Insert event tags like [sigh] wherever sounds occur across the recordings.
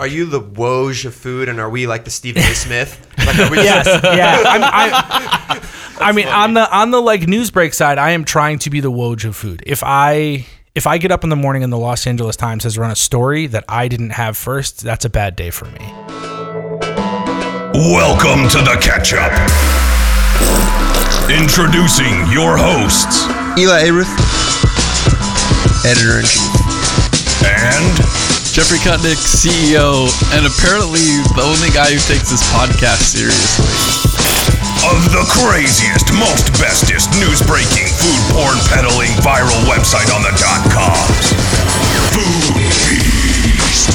Are you the Woj of food, and are we like the Stephen A. [laughs] Smith? Like, are we yes, yeah. I'm, [laughs] I, I mean, on the on the like news break side, I am trying to be the Woj of food. If I if I get up in the morning and the Los Angeles Times has run a story that I didn't have first, that's a bad day for me. Welcome to the catch up. Introducing your hosts Elie Ayrouth, editor in chief. and Jeffrey Kutnick, CEO, and apparently the only guy who takes this podcast seriously. of the craziest, most bestest news breaking, food porn peddling viral website on the dot coms. Food Beast.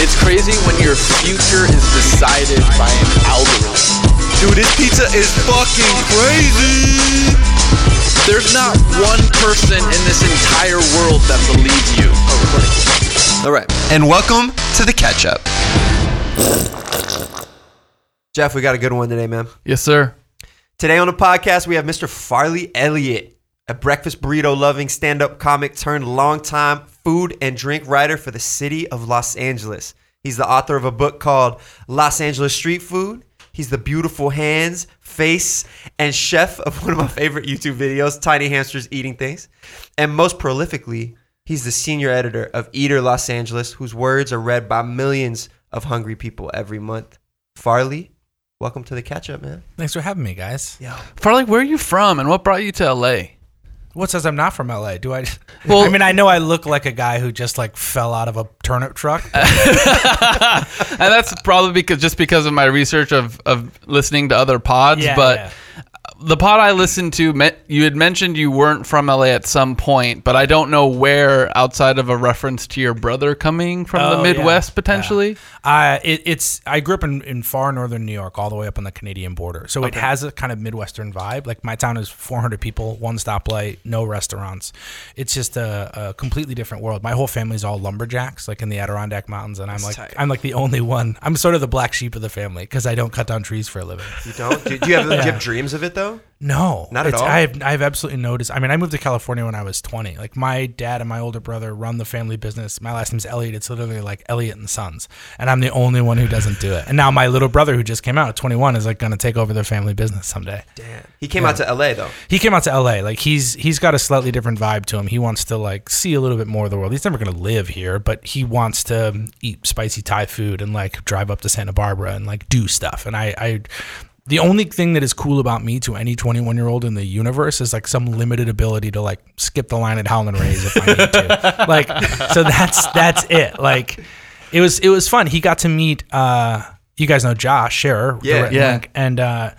It's crazy when your future is decided by an algorithm. Dude, this pizza is fucking crazy. There's not one person in this entire world that believes you. All right, and welcome to the catch up. Jeff, we got a good one today, man. Yes, sir. Today on the podcast, we have Mr. Farley Elliott, a breakfast burrito loving stand up comic turned longtime food and drink writer for the city of Los Angeles. He's the author of a book called Los Angeles Street Food. He's the beautiful hands, face, and chef of one of my favorite YouTube videos, Tiny Hamsters Eating Things. And most prolifically, he's the senior editor of Eater Los Angeles, whose words are read by millions of hungry people every month. Farley, welcome to the catch up, man. Thanks for having me, guys. Yeah. Farley, where are you from and what brought you to LA? What says I'm not from LA? Do I? [laughs] Well- I mean, I know I look like a guy who just like fell out of a turnip truck. [laughs] And that's probably because just because of my research of, of listening to other pods. Yeah, but yeah. The pod I listened to, you had mentioned you weren't from LA at some point, but I don't know where outside of a reference to your brother coming from Oh, the yeah. Midwest potentially. Uh, it, it's I grew up in, in far northern New York, all the way up on the Canadian border. So it has a kind of midwestern vibe. Like my town is 400 people, one stoplight, no restaurants. It's just a, a completely different world. My whole family's all lumberjacks, like in the Adirondack Mountains, and I'm like tight. I'm like the only one. I'm sort of the black sheep of the family because I don't cut down trees for a living. You don't? Do, do you have, do you have dreams of it though? No, Not at all? I have, I have absolutely no. des- I mean, I moved to California when I was 20. Like my dad and my older brother run the family business. My last name's Elliott. It's literally like Elliott and Sons, and I'm the only one who doesn't do it. And now my little brother, who just came out at 21, is like going to take over their family business someday. Damn. He came out to LA though. He came out to LA. Like he's he's got a slightly different vibe to him. He wants to like see a little bit more of the world. He's never going to live here, but he wants to eat spicy Thai food and like drive up to Santa Barbara and like do stuff. And I, I the only thing that is cool about me to any 21 year old in the universe is like some limited ability to like skip the line at Howlin' Ray's if I need to. [laughs] like so that's that's it. Like it was it was fun. He got to meet uh you guys know Josh Scherer, Yeah. Yeah. Link, and uh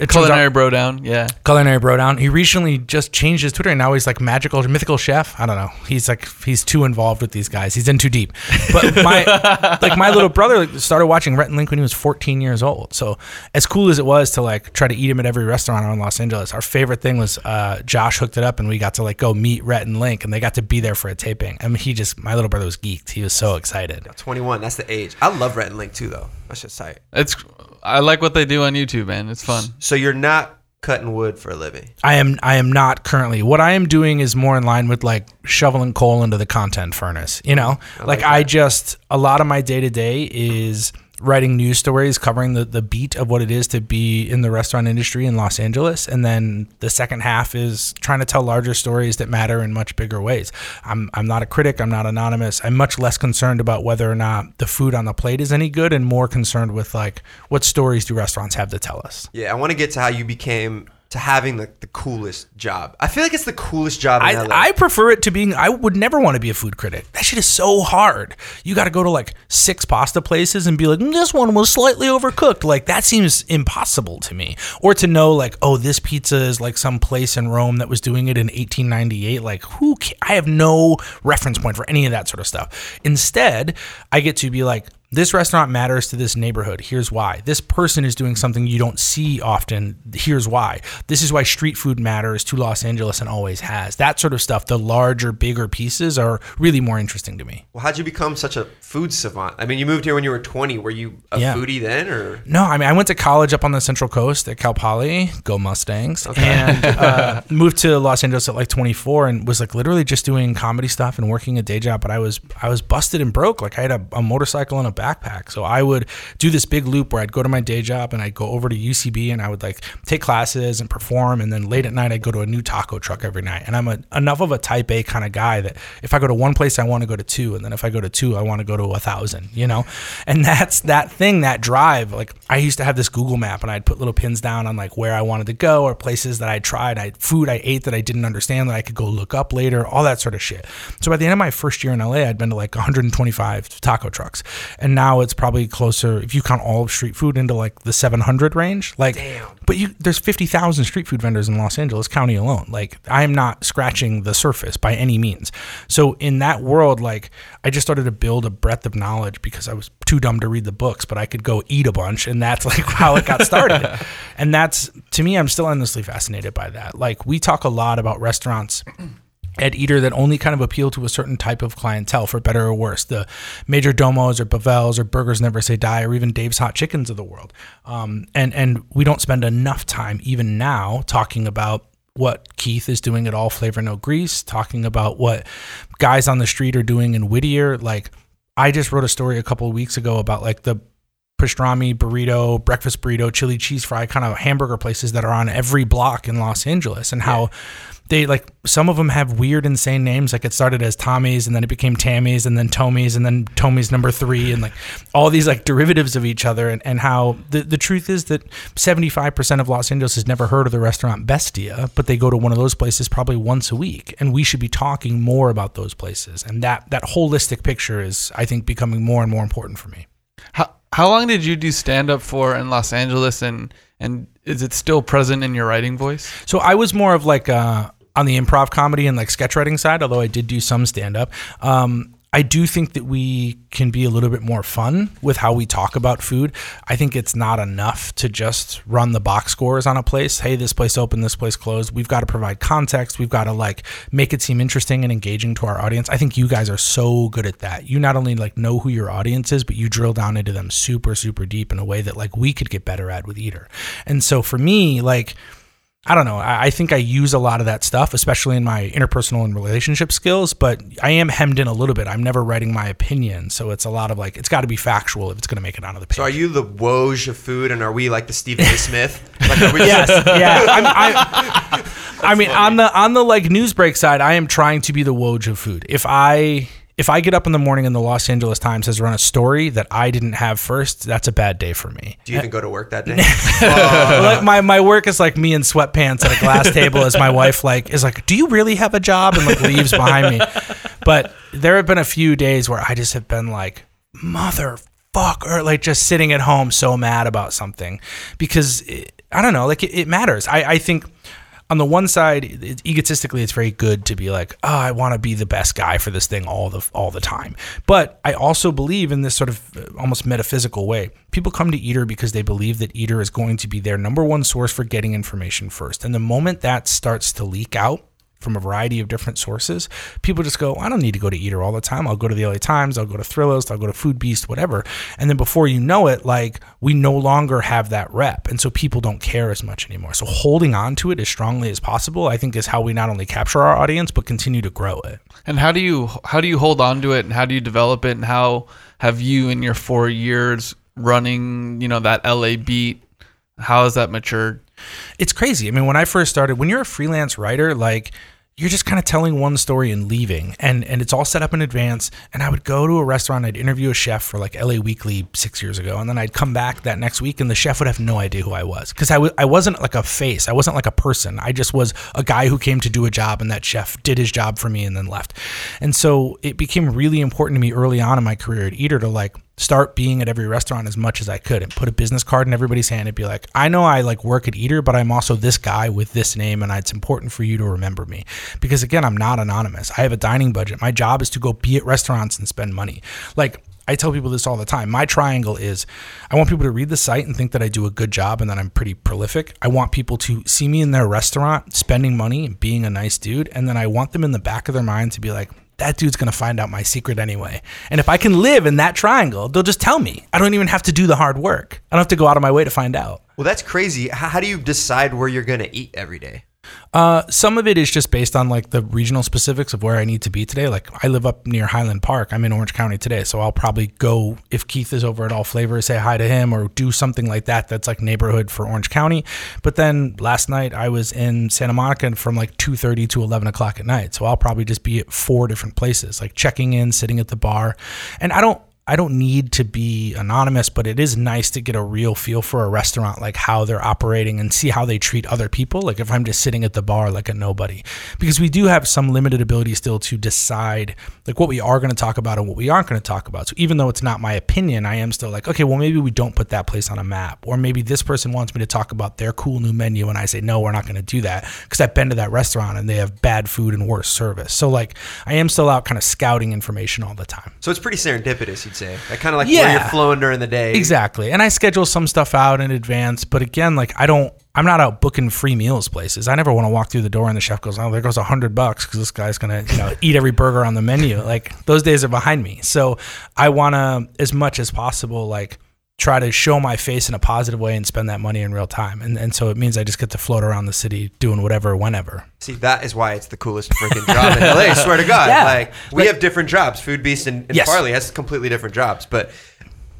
it turns out- Culinary bro down, yeah. Culinary Bro Down. He recently just changed his Twitter and now he's like magical mythical chef. I don't know. He's like he's too involved with these guys. He's in too deep. But my [laughs] like my little brother started watching Rhett and Link when he was 14 years old. So as cool as it was to like try to eat him at every restaurant in Los Angeles, our favorite thing was uh, Josh hooked it up and we got to like go meet Rhett and Link and they got to be there for a taping. I mean, he just my little brother was geeked. He was so excited. 21. That's the age. I love Rhett and Link too though. That's just tight. It's I like what they do on YouTube, man. It's fun. So you're not cutting wood for a living. I am I am not currently. What I am doing is more in line with like shoveling coal into the content furnace. You know, like, I just a lot of my day to day is writing news stories covering the, the beat of what it is to be in the restaurant industry in Los Angeles and then the second half is trying to tell larger stories that matter in much bigger ways. I'm I'm not a critic, I'm not anonymous. I'm much less concerned about whether or not the food on the plate is any good and more concerned with like what stories do restaurants have to tell us. Yeah, I want to get to how you became to having the, the coolest job. I feel like it's the coolest job in I. I prefer it to being. I would never want to be a food critic. That shit is so hard. You got to go to like six pasta places and be like, "Mm, this one was slightly overcooked. Like that seems impossible to me. Or to know like, oh, this pizza is like some place in Rome that was doing it in 1898. Like who? Ca- I have no reference point for any of that sort of stuff. Instead, I get to be like, this restaurant matters to this neighborhood. Here's why. This person is doing something you don't see often. Here's why. This is why street food matters to Los Angeles and always has. That sort of stuff, the larger, bigger pieces are really more interesting to me. Well, how'd you become such a food savant? I mean, you moved here when you were 20. Were you a Yeah. foodie then, or No, I mean, I went to college up on the Central Coast at Cal Poly, go Mustangs, and uh, [laughs] moved to Los Angeles at like 24 and was like literally just doing comedy stuff and working a day job. But I was I was busted and broke. Like I had a, a motorcycle and a backpack, so I would do this big loop where I'd go to my day job and I'd go over to UCB and I would like take classes and perform, and then late at night I'd go to a new taco truck every night. And I'm a, enough of a Type A kind of guy that if I go to one place, I want to go to two, and then if I go to two, I want to go to a thousand. You know, and that's that thing, that drive. Like I used to have this Google map, and I'd put little pins down on like where I wanted to go or places that I tried, I food I ate that I didn't understand that I could go look up later, all that sort of shit. So by the end of my first year in LA, I'd been to like 125 taco trucks, and now it's probably closer if you count all of street food into like the 700 range. Like, but you there's 50,000 street food vendors in Los Angeles County alone. Like I am not scratching the surface by any means. So in that world, like I just started to build a breadth of knowledge because I was too dumb to read the books, but I could go eat a bunch, and that's like [laughs] how it got started. [laughs] and that's to me, I'm still endlessly fascinated by that. Like we talk a lot about restaurants at Eater that only kind of appeal to a certain type of clientele, for better or worse. The Majordomos or Bavels or Burgers Never Say Die or even Dave's Hot Chickens of the world. Um, and and we don't spend enough time even now talking about what Keith is doing at All Flavor No Grease, talking about what guys on the street are doing in Whittier. Like I just wrote a story a couple of weeks ago about like the pastrami burrito, breakfast burrito, chili cheese fry kind of hamburger places that are on every block in Los Angeles and how they like some of them have weird insane names like it started as Tommy's and then it became Tammy's and then Tommy's and then Tommy's number 3 and like all these like derivatives of each other and, and how the, the truth is that 75% of Los Angeles has never heard of the restaurant Bestia but they go to one of those places probably once a week and we should be talking more about those places and that that holistic picture is I think becoming more and more important for me. How how long did you do stand up for in Los Angeles and and is it still present in your writing voice? So I was more of like uh, on the improv comedy and like sketch writing side, although I did do some stand up. Um, I do think that we can be a little bit more fun with how we talk about food. I think it's not enough to just run the box scores on a place. Hey, this place open, this place closed. We've got to provide context. We've got to like make it seem interesting and engaging to our audience. I think you guys are so good at that. You not only like know who your audience is, but you drill down into them super super deep in a way that like we could get better at with Eater. And so for me, like I don't know. I, I think I use a lot of that stuff, especially in my interpersonal and relationship skills, but I am hemmed in a little bit. I'm never writing my opinion. So it's a lot of like, it's got to be factual if it's going to make it onto the page. so? Are you the Woj of food, and are we like the Stephen A. Smith? [laughs] Like, are we yes, yeah. [laughs] I'm, I, I mean, on the on the like news break side, I am trying to be the Woj of food. If I if I get up in the morning and the Los Angeles Times has run a story that I didn't have first, that's a bad day for me. Do you even go to work that day? [laughs] like my, my work is like me in sweatpants at a glass [laughs] table as my wife like is like, Do you really have a job? and like leaves behind me. But there have been a few days where I just have been like, motherfucker, or like just sitting at home so mad about something because it, I don't know, like it, it matters. I, I think on the one side, it, egotistically, it's very good to be like, oh, I want to be the best guy for this thing all the all the time. But I also believe in this sort of uh, almost metaphysical way. People come to Eater because they believe that Eater is going to be their number one source for getting information first. And the moment that starts to leak out from a variety of different sources, people just go, I don't need to go to Eater all the time. I'll go to the LA Times, I'll go to Thrillist, I'll go to Food Beast, whatever. And then before you know it, like we no longer have that rep. And so people don't care as much anymore. So holding on to it as strongly as possible, I think is how we not only capture our audience, but continue to grow it. And how do you how do you hold on to it and how do you develop it and how have you in your 4 years running, you know, that LA beat how has that matured? It's crazy. I mean, when I first started, when you're a freelance writer, like you're just kind of telling one story and leaving and and it's all set up in advance. And i would go to a restaurant i'd interview a chef for like la weekly six years ago and then i'd come back that next week and the chef would have no idea who i was. Because I w- I wasn't like a face. I wasn't like a person. I just was a guy who came to do a job and that chef did his job for me and then left. And so it became really important to me early on in my career at eater to like start being at every restaurant as much as I could and put a business card in everybody's hand and be like, I know I like work at Eater, but I'm also this guy with this name and it's important for you to remember me. Because again, I'm not anonymous. I have a dining budget. My job is to go be at restaurants and spend money. Like I tell people this all the time. My triangle is I want people to read the site and think that I do a good job and that I'm pretty prolific. I want people to see me in their restaurant spending money and being a nice dude. And then I want them in the back of their mind to be like, that dude's gonna find out my secret anyway. And if I can live in that triangle, they'll just tell me. I don't even have to do the hard work. I don't have to go out of my way to find out. Well, that's crazy. How, how do you decide where you're going to eat every day? Uh, some of it is just based on like the regional specifics of where I need to be today. Like I live up near Highland Park. I'm in Orange County today, so I'll probably go if Keith is over at All Flavor, say hi to him, or do something like that. That's like neighborhood for Orange County. But then last night I was in Santa Monica from like 2:30 to 11 o'clock at night, so I'll probably just be at four different places, like checking in, sitting at the bar, and I don't. I don't need to be anonymous, but it is nice to get a real feel for a restaurant, like how they're operating and see how they treat other people. Like if I'm just sitting at the bar like a nobody, because we do have some limited ability still to decide like what we are going to talk about and what we aren't going to talk about. So even though it's not my opinion, I am still like, okay, well, maybe we don't put that place on a map, or maybe this person wants me to talk about their cool new menu, and I say, no, we're not going to do that because I've been to that restaurant and they have bad food and worse service. So like I am still out kind of scouting information all the time. So it's pretty serendipitous, say. Like kind of like where Yeah. you're flowing during the day. Exactly. And I schedule some stuff out in advance, but again, like I don't I'm not out booking free meals places. I never want to walk through the door and the chef goes, "Oh, there goes a hundred bucks because this guy's gonna, you know, eat every burger on the menu." Like those days are behind me. So I want to, as much as possible, like try to show my face in a positive way and spend that money in real time. And and so it means I just get to float around the city doing whatever, whenever. See, that is why it's the coolest freaking job in LA. I [laughs] swear to God. Yeah. Like we Like- have different jobs. Food Beast and, and Yes. Farley has completely different jobs. But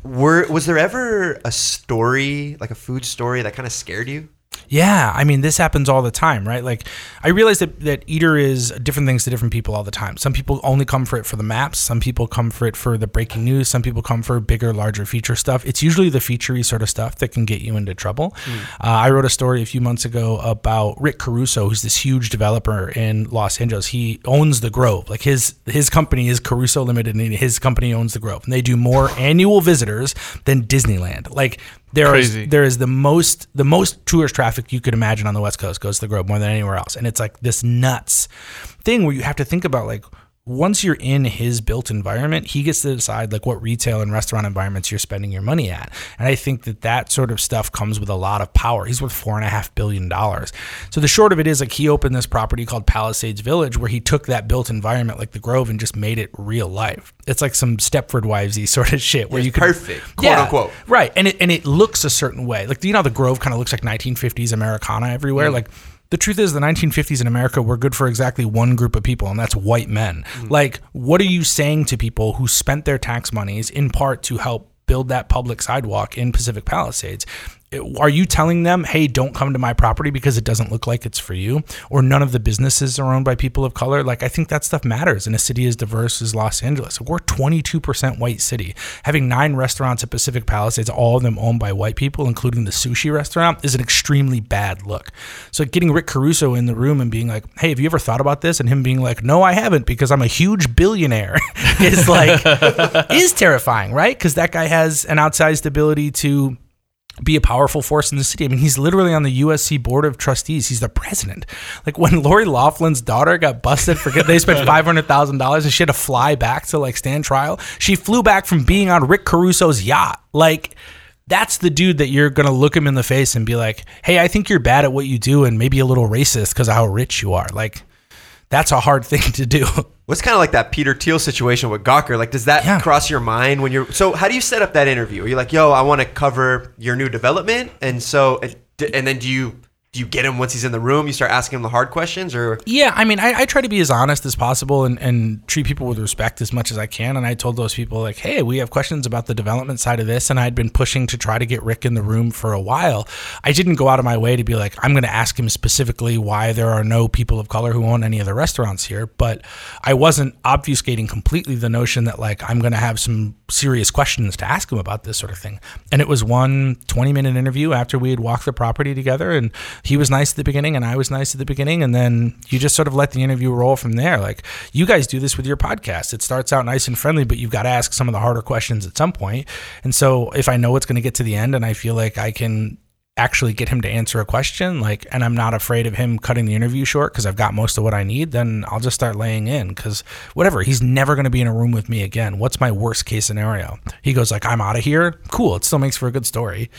were was there ever a story, like a food story, that kind of scared you? Yeah, I mean, this happens all the time, right? Like, I realize that, that Eater is different things to different people all the time. Some people only come for it for the maps. Some people come for it for the breaking news. Some people come for bigger, larger feature stuff. It's usually the featurey sort of stuff that can get you into trouble. Uh, I wrote a story a few months ago about Rick Caruso, who's this huge developer in Los Angeles. He owns the Grove. Like his his company is Caruso Limited, and his company owns the Grove, and they do more annual visitors than Disneyland. Like there is Crazy. there is the most the most tourist traffic you could imagine on the west coast goes to the grove more than anywhere else and it's like this nuts thing where you have to think about like once you're in his built environment he gets to decide like what retail and restaurant environments you're spending your money at and i think that that sort of stuff comes with a lot of power he's worth four and a half billion dollars so the short of it is like he opened this property called palisades village where he took that built environment like the grove and just made it real life it's like some stepford wivesy sort of shit where It's you can perfect, quote unquote. Right. And it and it looks a certain way. Like you know how the Grove kind of looks like 1950s Americana everywhere. Mm. Like the truth is the 1950s in America were good for exactly one group of people and that's white men. Mm-hmm. Like what are you saying to people who spent their tax monies in part to help build that public sidewalk in Pacific Palisades? Are you telling them, hey, don't come to my property because it doesn't look like it's for you? Or none of the businesses are owned by people of color? Like, I think that stuff matters in a city as diverse as Los Angeles. We're 22% white city. Having nine restaurants at Pacific Palisades, all of them owned by white people, including the sushi restaurant, is an extremely bad look. So, getting Rick Caruso in the room and being like, hey, have you ever thought about this? And him being like, no, I haven't because I'm a huge billionaire [laughs] is like, [laughs] is terrifying, right? Because that guy has an outsized ability to be a powerful force in the city. I mean, he's literally on the USC board of trustees. He's the president. Like when [laughs] Lori Loughlin's daughter got busted for they spent [laughs] five hundred thousand dollars and she had to fly back to like stand trial. She flew back from being on Rick Caruso's yacht. Like that's the dude that you're gonna look him in the face and be like, "Hey, I think you're bad at what you do and maybe a little racist because of how rich you are." Like that's a hard thing to do. What's kind of like that Peter Thiel situation with Gawker? Like, does that Yeah. cross your mind when you're? So, how do you set up that interview? Are you like, "Yo, I want to cover your new development," and so, and then do you do you get him once he's in the room? You start asking him the hard questions, or Yeah, I mean, I, I try to be as honest as possible and, and treat people with respect as much as I can. And I told those people, like, hey, we have questions about the development side of this. And I'd been pushing to try to get Rick in the room for a while. I didn't go out of my way to be like, I'm going to ask him specifically why there are no people of color who own any of the restaurants here. But I wasn't obfuscating completely the notion that, like, I'm going to have some serious questions to ask him about this sort of thing. And it was one 20 minute interview after we had walked the property together. And he was nice at the beginning and I was nice at the beginning. And then you just sort of let the interview roll from there. Like you guys do this with your podcast. It starts out nice and friendly, but you've got to ask some of the harder questions at some point. And so if I know it's going to get to the end and I feel like I can actually get him to answer a question, like, and I'm not afraid of him cutting the interview short because I've got most of what I need, then I'll just start laying in because whatever, he's never going to be in a room with me again. What's my worst case scenario? He goes like, I'm out of here. Cool. It still makes for a good story.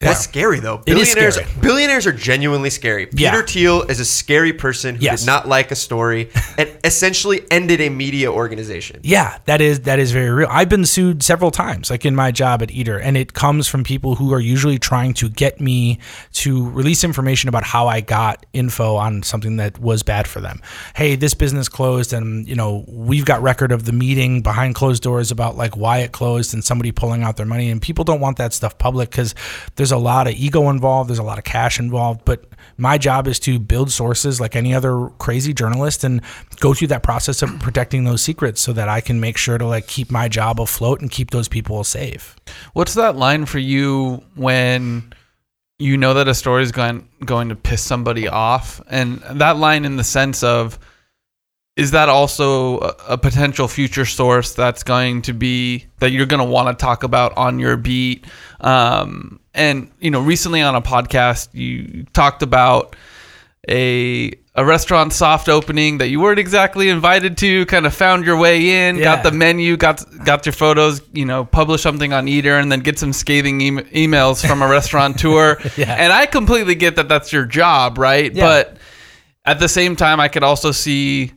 That's scary though. Billionaires, scary. billionaires are genuinely scary. Yeah. Peter Thiel is a scary person who Yes. did not like a story [laughs] and essentially ended a media organization. Yeah, that is that is very real. I've been sued several times, like in my job at Eater, and it comes from people who are usually trying to get me to release information about how I got info on something that was bad for them. Hey, this business closed, and you know we've got record of the meeting behind closed doors about like why it closed and somebody pulling out their money, and people don't want that stuff public because there's a lot of ego involved, there's a lot of cash involved, but my job is to build sources like any other crazy journalist and go through that process of protecting those secrets so that I can make sure to like keep my job afloat and keep those people safe. What's that line for you when you know that a story is going going to piss somebody off, and that line in the sense of is that also a, a potential future source that's going to be that you're going to want to talk about on your beat? Um, and you know, recently on a podcast, you talked about a a restaurant soft opening that you weren't exactly invited to. Kind of found your way in, got the menu, got got your photos, you know, publish something on Eater, and then get some scathing em emails from a restaurateur. [laughs] Yeah. And I completely get that that's your job, right? Yeah. But at the same time, I could also see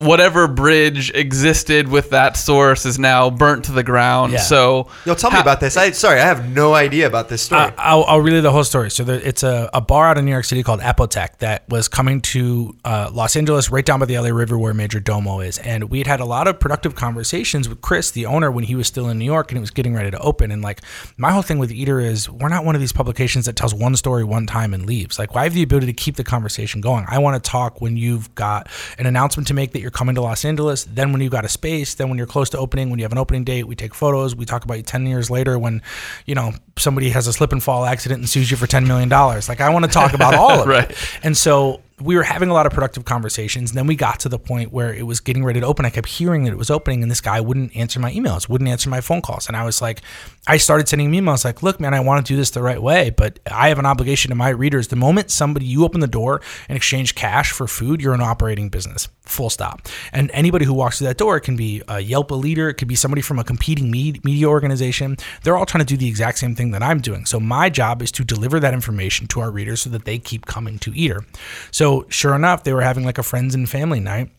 whatever bridge existed with that source is now burnt to the ground. Yeah. So Yo, tell me How- about this. I sorry, I have no idea about this story. I- I'll, I'll relay the whole story. So there, it's a, a bar out in New York City called Apotheke that was coming to uh, Los Angeles, right down by the LA River where Majordomo is. And we had had a lot of productive conversations with Chris, the owner, when he was still in New York and it was getting ready to open. And like my whole thing with Eater is we're not one of these publications that tells one story one time and leaves. Like I have the ability to keep the conversation going. I want to talk when you've got an announcement to make that you're coming to Los Angeles. Then when you've got a space. Then when you're close to opening. When you have an opening date, we take photos. We talk about you ten years later when, you know, somebody has a slip and fall accident and sues you for ten million dollars. Like I want to talk about all of [laughs] Right. it. And so we were having a lot of productive conversations. And then we got to the point where it was getting ready to open. I kept hearing that it was opening, and this guy wouldn't answer my emails, wouldn't answer my phone calls. And I was like, I started sending him emails like, look, man, I want to do this the right way, but I have an obligation to my readers. The moment somebody, you open the door and exchange cash for food, you're an operating business, full stop. And anybody who walks through that door, it can be a Yelp a leader, it could be somebody from a competing media organization. They're all trying to do the exact same thing that I'm doing. So my job is to deliver that information to our readers so that they keep coming to Eater. So sure enough, they were having like a friends and family night.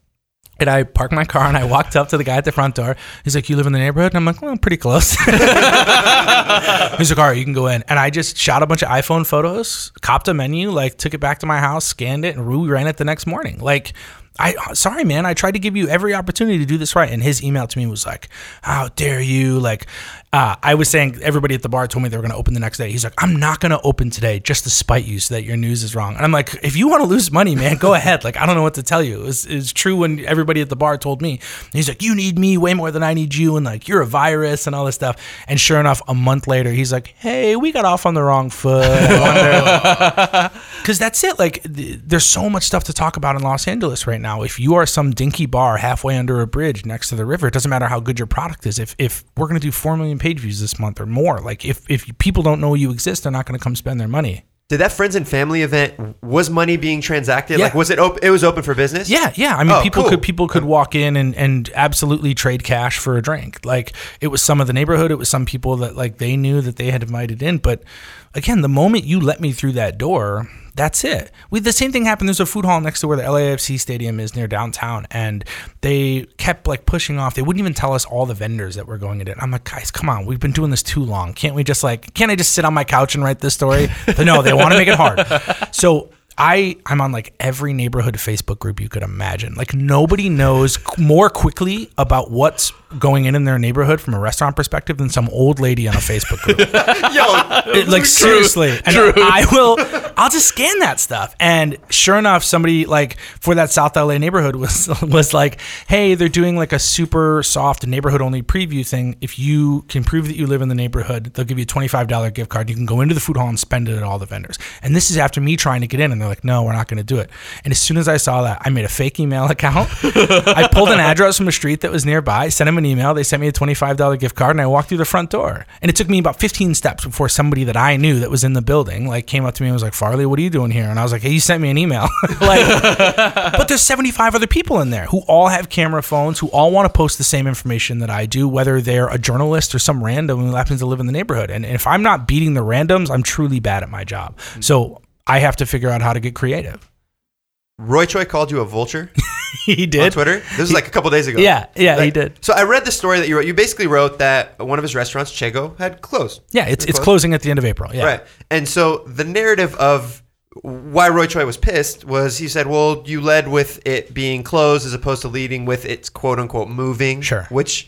And I parked my car and I walked up to the guy at the front door. He's like, "You live in the neighborhood?" And I'm like, "Well, I'm pretty close." [laughs] He's like, "All right, you can go in." And I just shot a bunch of iPhone photos, copped a menu, like took it back to my house, scanned it, and we ran it the next morning. Like, I sorry, man, I tried to give you every opportunity to do this right. And his email to me was like, "How dare you?" Like, uh, I was saying everybody at the bar told me they were going to open the next day. He's like, "I'm not going to open today just to spite you, so that your news is wrong." And I'm like, "If you want to lose money, man, go [laughs] ahead." Like, I don't know what to tell you. It's, it's true when everybody at the bar told me. And he's like, "You need me way more than I need you," and like, "You're a virus," and all this stuff. And sure enough, a month later, he's like, "Hey, we got off on the wrong foot." [laughs] [laughs] Because that's it. Like, th- there's so much stuff to talk about in Los Angeles right now. If you are some dinky bar halfway under a bridge next to the river, it doesn't matter how good your product is. If if we're gonna do four million page views this month or more, like if if people don't know you exist, they're not gonna come spend their money. Did that friends and family event was money being transacted? Yeah. Like was it open it was open for business? Yeah, yeah. I mean, Oh, people cool. could people could walk in and and absolutely trade cash for a drink. Like it was some of the neighborhood. It was some people that like they knew that they had invited in. But again, the moment you let me through that door, that's it. We the same thing happened. There's a food hall next to where the LAFC stadium is near downtown, and they kept like pushing off. They wouldn't even tell us all the vendors that were going in it. I'm like, guys, come on, we've been doing this too long. Can't we just like, can't I just sit on my couch and write this story? No, they want to make it hard. So I I'm on like every neighborhood Facebook group you could imagine. Like nobody knows [laughs] more quickly about what's going in in their neighborhood from a restaurant perspective than some old lady on a Facebook group. [laughs] Yo, It- like seriously, and I will. I'll just scan that stuff, and sure enough, somebody like for that South LA neighborhood was [laughs] was like, "Hey, they're doing like a super soft neighborhood only preview thing. If you can prove that you live in the neighborhood, they'll give you a twenty five dollar gift card. You can go into the food hall and spend it at all the vendors." And this is after me trying to get in, and they're like, no, we're not going to do it. And as soon as I saw that, I made a fake email [laughs] account. I pulled an address from a street that was nearby, sent them an email. They sent me a $25 gift card and I walked through the front door. And it took me about 15 steps before somebody that I knew that was in the building like came up to me and was like, Farley, what are you doing here? And I was like, hey, you sent me an email. [laughs] like, but there's 75 other people in there who all have camera phones, who all want to post the same information that I do, whether they're a journalist or some random who happens to live in the neighborhood. And if I'm not beating the randoms, I'm truly bad at my job. Mm. So I have to figure out how to get creative. Roy Choi called you a vulture [laughs] he did on. Twitter. This was like a couple days ago. Yeah, yeah, he did. So I read the story that you wrote. You basically wrote that one of his restaurants, Chego, had closed. Yeah, it's it's closed. closing at the end of April. Yeah. Right. And so the narrative of why Roy Choi was pissed was he said, well, you led with it being closed as opposed to leading with its quote unquote moving. Sure. Which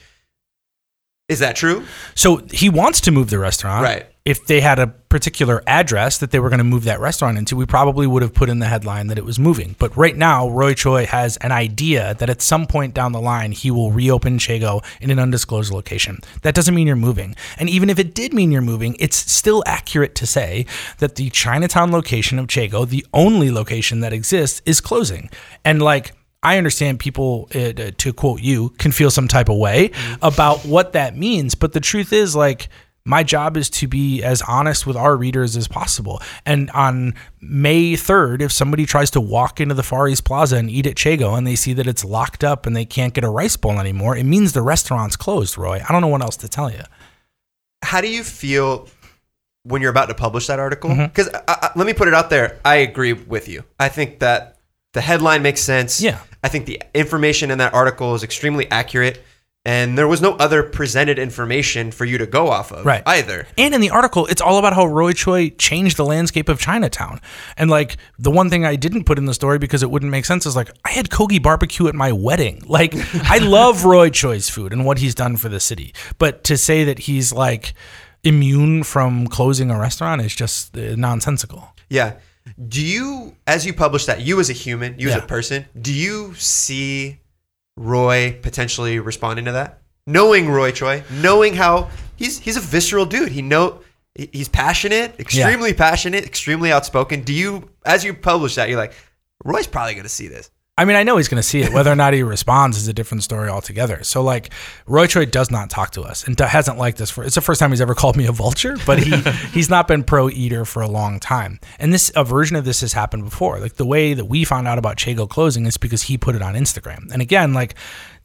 is that true? So he wants to move the restaurant. Right. If they had a particular address that they were going to move that restaurant into, we probably would have put in the headline that it was moving. But right now, Roy Choi has an idea that at some point down the line, he will reopen Chego in an undisclosed location. That doesn't mean you're moving. And even if it did mean you're moving, it's still accurate to say that the Chinatown location of Chego, the only location that exists, is closing. And like, I understand people, uh, to quote you, can feel some type of way about what that means. But the truth is, like, my job is to be as honest with our readers as possible. And on May 3rd, if somebody tries to walk into the Far East Plaza and eat at Chego and they see that it's locked up and they can't get a rice bowl anymore, it means the restaurant's closed, Roy. I don't know what else to tell you. How do you feel when you're about to publish that article? Mm-hmm. Because let me put it out there. I agree with you. I think that the headline makes sense. Yeah. I think the information in that article is extremely accurate. And there was no other presented information for you to go off of Right. either. And in the article, it's all about how Roy Choi changed the landscape of Chinatown. And like the one thing I didn't put in the story because it wouldn't make sense is like I had Kogi barbecue at my wedding. [laughs] Like I love Roy Choi's food and what he's done for the city. But to say that he's like immune from closing a restaurant is just uh, nonsensical. Yeah. Do you, as you publish that, you as a human, you as a person, do you see Roy potentially responding to that? Knowing Roy Choi, knowing how he's he's a visceral dude. He know he's passionate, extremely passionate, extremely outspoken. Do you, as you publish that, you're like, Roy's probably going to see this. I mean, I know he's going to see it. Whether or not he responds is a different story altogether. So, like, Roy Choi does not talk to us and hasn't liked us for. It's the first time he's ever called me a vulture, but he [laughs] he's not been pro eater for a long time. And this a version of this has happened before. Like the way that we found out about Chego closing is because he put it on Instagram. And again, like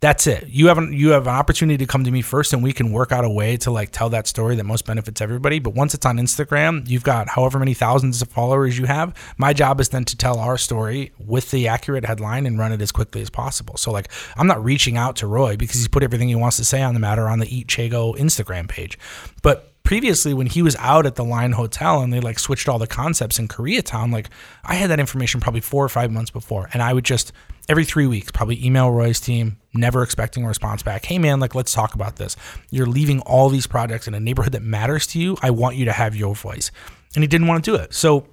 that's it. You have an, you have an opportunity to come to me first, and we can work out a way to like tell that story that most benefits everybody. But once it's on Instagram, you've got however many thousands of followers you have. My job is then to tell our story with the accurate headline and run it as quickly as possible. So like, I'm not reaching out to Roy because he's put everything he wants to say on the matter on the Eat Chego Instagram page, but previously when he was out at the line hotel and they like switched all the concepts in koreatown like i had that information probably four or five months before. And i would just every three weeks probably email roy's team never expecting a response back. Hey man like let's talk about this. You're leaving all these projects in a neighborhood that matters to you. I want you to have your voice. And he didn't want to do it. So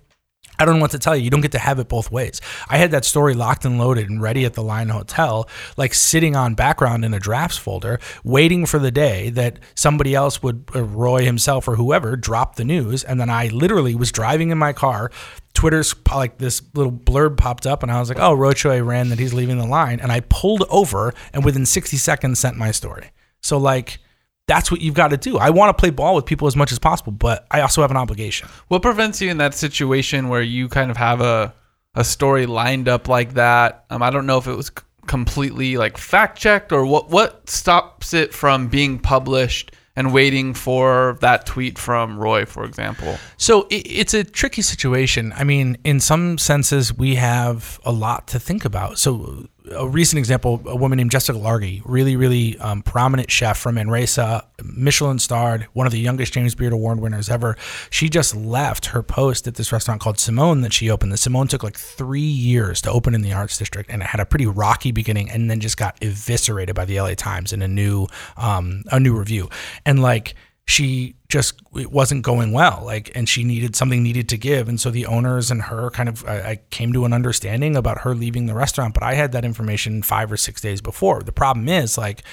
I don't know what to tell you. You don't get to have it both ways. I had that story locked and loaded and ready at the Line Hotel, like sitting on background in a drafts folder, waiting for the day that somebody else would, uh, Roy himself or whoever, drop the news. And then I literally was driving in my car. Twitter's like this little blurb popped up, and I was like, "Oh, Roy Choi ran that he's leaving the line," and I pulled over and within 60 seconds sent my story. So like. That's what you've got to do. I want to play ball with people as much as possible, but I also have an obligation. What prevents you in that situation where you kind of have a a story lined up like that? Um, I don't know if it was c- completely like fact checked or what. What stops it from being published and waiting for that tweet from Roy, for example? So it, it's a tricky situation. I mean, in some senses, we have a lot to think about. So a recent example, a woman named Jessica Largey, really, really um, prominent chef from Manresa, Michelin starred, one of the youngest James Beard Award winners ever. She just left her post at this restaurant called Simone that she opened. The Simone took like three years to open in the Arts District, and it had a pretty rocky beginning, and then just got eviscerated by the LA Times in a new, um, a new review, and like she just it wasn't going well like and she needed something needed to give and so the owners and her kind of I, I came to an understanding about her leaving the restaurant but i had that information five or six days before the problem is like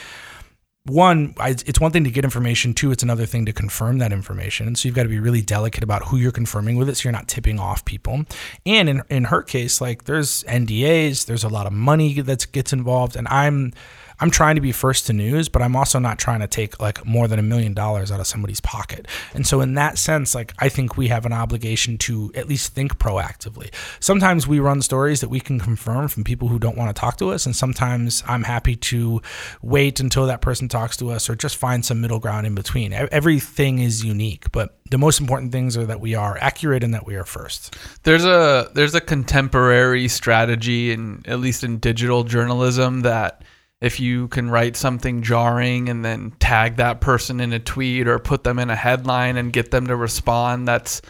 one, I, it's one thing to get information. Two, it's another thing to confirm that information. And so you've got to be really delicate about who you're confirming with it, so you're not tipping off people. And in in her case, like there's NDAs, there's a lot of money that gets involved, and I'm I'm trying to be first to news, but I'm also not trying to take like more than a million dollars out of somebody's pocket. And so in that sense, like I think we have an obligation to at least think proactively. Sometimes we run stories that we can confirm from people who don't want to talk to us, and sometimes I'm happy to wait until that person talks to us or just find some middle ground in between. Everything is unique, but the most important things are that we are accurate and that we are first. There's a there's a contemporary strategy in at least in digital journalism that if you can write something jarring and then tag that person in a tweet or put them in a headline and get them to respond, that's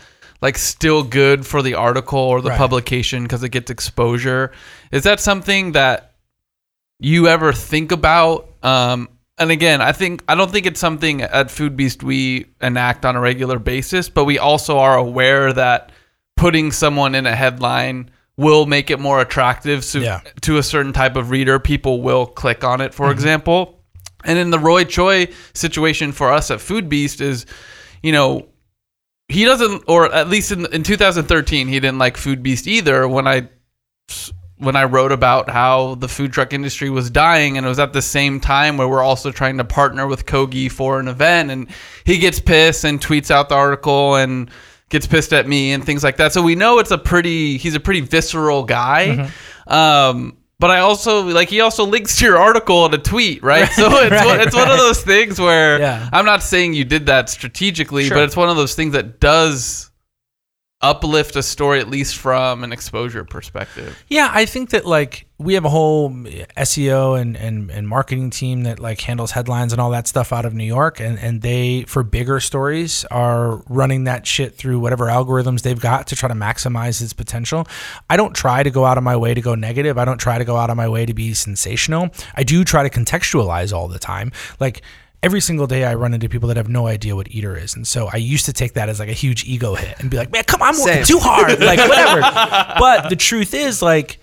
like still good for the article or the Right. publication because it gets exposure. Is that something that you ever think about? Um, and again, I think I don't think it's something at Food Beast we enact on a regular basis, but we also are aware that putting someone in a headline will make it more attractive so, Yeah. to a certain type of reader. People will click on it, for mm-hmm. example. And in the Roy Choi situation for us at Food Beast is, you know, he doesn't, or at least in, in 2013, he didn't like Food Beast either. When I when I wrote about how the food truck industry was dying, and it was at the same time where we're also trying to partner with Kogi for an event, and he gets pissed and tweets out the article and gets pissed at me and things like that. So we know it's a pretty he's a pretty visceral guy. Um, but I also like he also links to your article in a tweet, right? so it's [laughs] right, one, it's one of those things where Yeah. I'm not saying you did that strategically, Sure. but it's one of those things that does uplift a story at least from an exposure perspective. Yeah, I think that like we have a whole SEO and, and, and marketing team that like handles headlines and all that stuff out of New York and, and they for bigger stories are running that shit through whatever algorithms they've got to try to maximize its potential. I don't try to go out of my way to go negative. I don't try to go out of my way to be sensational. I do try to contextualize all the time. Like every single day I run into people that have no idea what eater is. And so I used to take that as like a huge ego hit and be like, man, come on, I'm working Same. too hard. Like whatever. [laughs] but the truth is like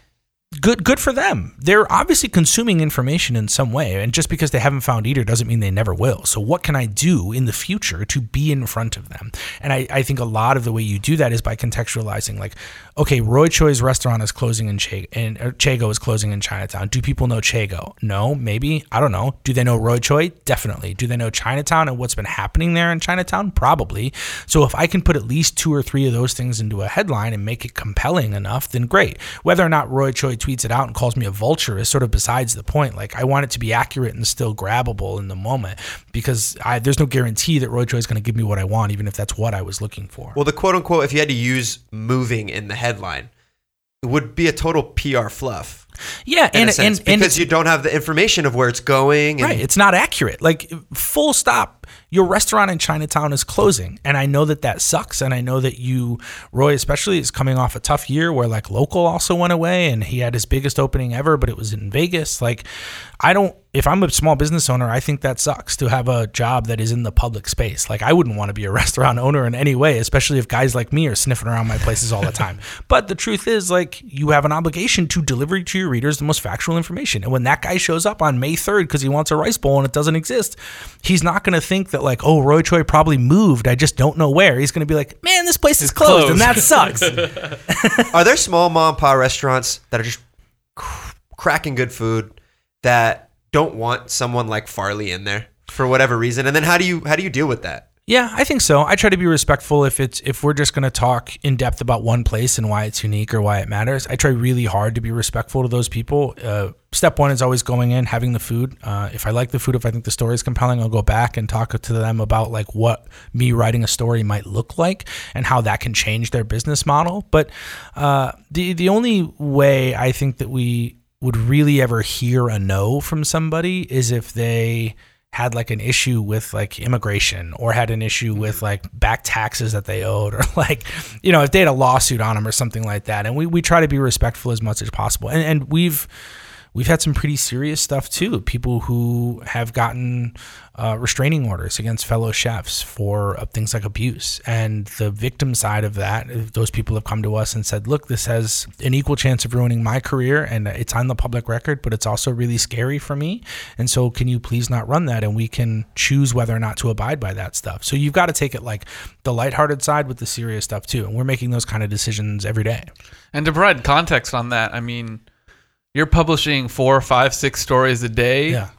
good good for them. They're obviously consuming information in some way, and just because they haven't found eater doesn't mean they never will. So what can I do in the future to be in front of them? And I, I think a lot of the way you do that is by contextualizing like, okay, Roy Choi's restaurant is closing in che- and Chego is closing in Chinatown. Do people know Chego? No, maybe. I don't know. Do they know Roy Choi? Definitely. Do they know Chinatown and what's been happening there in Chinatown? Probably. So if I can put at least two or three of those things into a headline and make it compelling enough, then great. Whether or not Roy Choi tweets it out and calls me a vulture is sort of besides the point. Like I want it to be accurate and still grabbable in the moment because I, there's no guarantee that Roy Choi is going to give me what I want, even if that's what I was looking for. Well, the quote unquote, if you had to use moving in the headline, it would be a total PR fluff. yeah, and sense, and, and because you don't have the information of where it's going. And Right. It's not accurate. Like, full stop. Your restaurant in Chinatown is closing. And I know that that sucks. And I know that you, Roy, especially, is coming off a tough year where, like, LocoL also went away and he had his biggest opening ever, but it was in Vegas. Like, I don't, if I'm a small business owner, I think that sucks to have a job that is in the public space. Like, I wouldn't want to be a [laughs] restaurant owner in any way, especially if guys like me are sniffing around my places all the [laughs] time. but the truth is, like, you have an obligation to deliver to your readers the most factual information. And when that guy shows up on May 3rd because he wants a rice bowl and it doesn't exist, he's not going to think that, like, oh, Roy Choi probably moved. I just don't know where. He's going to be like, man, this place is closed, and that sucks. [laughs] Are there small mom and pop restaurants that are just cr- cracking good food that don't want someone like Farley in there for whatever reason? And then how do you how do you deal with that? Yeah, I think so. I try to be respectful if it's if we're just going to talk in depth about one place and why it's unique or why it matters. I try really hard to be respectful to those people. Uh, step one is always going in, having the food. Uh, if I like the food, if I think the story is compelling, I'll go back and talk to them about like what me writing a story might look like and how that can change their business model. But uh, the the only way I think that we would really ever hear a no from somebody is if they had like an issue with like immigration or had an issue with mm-hmm. like back taxes that they owed or [laughs] like you know if they had a lawsuit on them or something like that. And we, we try to be respectful as much as possible. And, and we've we've had some pretty serious stuff too. People who have gotten uh, restraining orders against fellow chefs for uh, things like abuse. And the victim side of that, those people have come to us and said, look, this has an equal chance of ruining my career and it's on the public record, but it's also really scary for me. And so, can you please not run that? And we can choose whether or not to abide by that stuff. So, you've got to take it like the lighthearted side with the serious stuff too. And we're making those kind of decisions every day. And to provide context on that, I mean, you're publishing four, five, six stories a day. Yeah.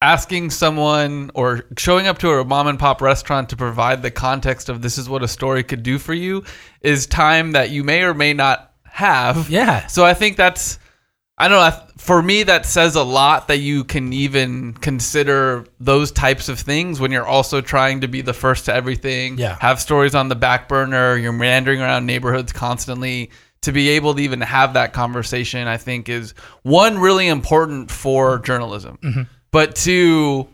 Asking someone or showing up to a mom and pop restaurant to provide the context of this is what a story could do for you is time that you may or may not have. Yeah. So I think that's, I don't know, for me, that says a lot that you can even consider those types of things when you're also trying to be the first to everything. Yeah. Have stories on the back burner, you're meandering around neighborhoods constantly to be able to even have that conversation, I think is one really important for journalism, but two,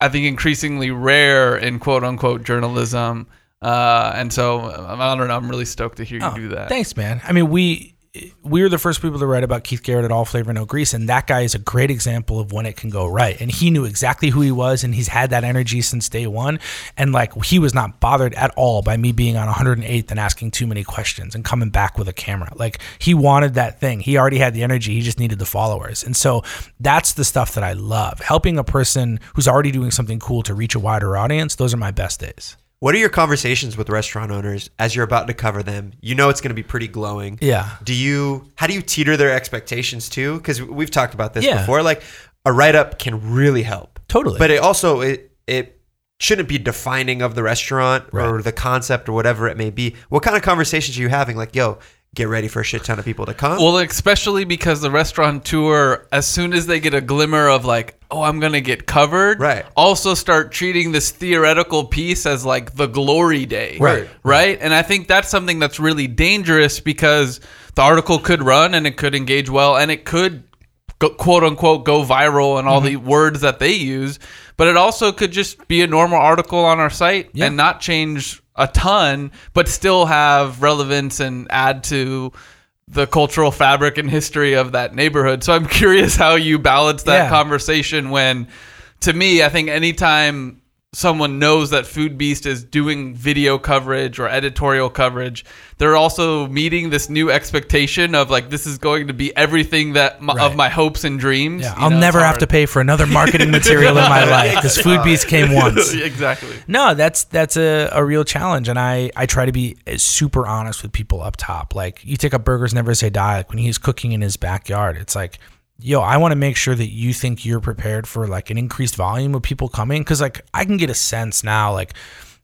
I think increasingly rare in quote unquote journalism. Uh, and so I don't know. I'm really stoked to hear you do that. Oh, Thanks, man. I mean, we we were the first people to write about Keith Garrett at All Flavor No Grease, and that guy is a great example of when it can go right. And he knew exactly who he was, and he's had that energy since day one. And like he was not bothered at all by me being on 108th and asking too many questions and coming back with a camera. Like he wanted that thing. He already had the energy. He just needed the followers. And so that's the stuff that I love. Helping a person who's already doing something cool to reach a wider audience. Those are my best days. What are your conversations with restaurant owners as you're about to cover them? You know it's going to be pretty glowing. Yeah. Do you how do you teeter their expectations too? Because we've talked about this Yeah. before. Like a write up can really help. Totally. But it also it it shouldn't be defining of the restaurant or the concept or whatever it may be. What kind of conversations are you having? Like, yo, get ready for a shit ton of people to come. Well, especially because the restaurateur, as soon as they get a glimmer of like, oh, I'm gonna get covered, Right. Also start treating this theoretical piece as like the glory day, Right. Right. And I think that's something that's really dangerous because the article could run and it could engage well and it could go, quote unquote go viral and all mm-hmm. the words that they use, but it also could just be a normal article on our site Yeah. and not change a ton, but still have relevance and add to the cultural fabric and history of that neighborhood. So I'm [laughs] curious how you balance that Yeah. conversation when to me, I think anytime someone knows that Food Beast is doing video coverage or editorial coverage, they're also meeting this new expectation of like this is going to be everything that m- of my hopes and dreams. Yeah, I'll know, never have to pay for another marketing [laughs] material in my life because Food Beast came [laughs] once. exactly. No, that's that's a, a real challenge, and I I try to be eh, super honest with people up top. Like you take up burgers, never say die. Like when he's cooking in his backyard, it's like, yo, I want to make sure that you think you're prepared for like an increased volume of people coming, because like I can get a sense now, like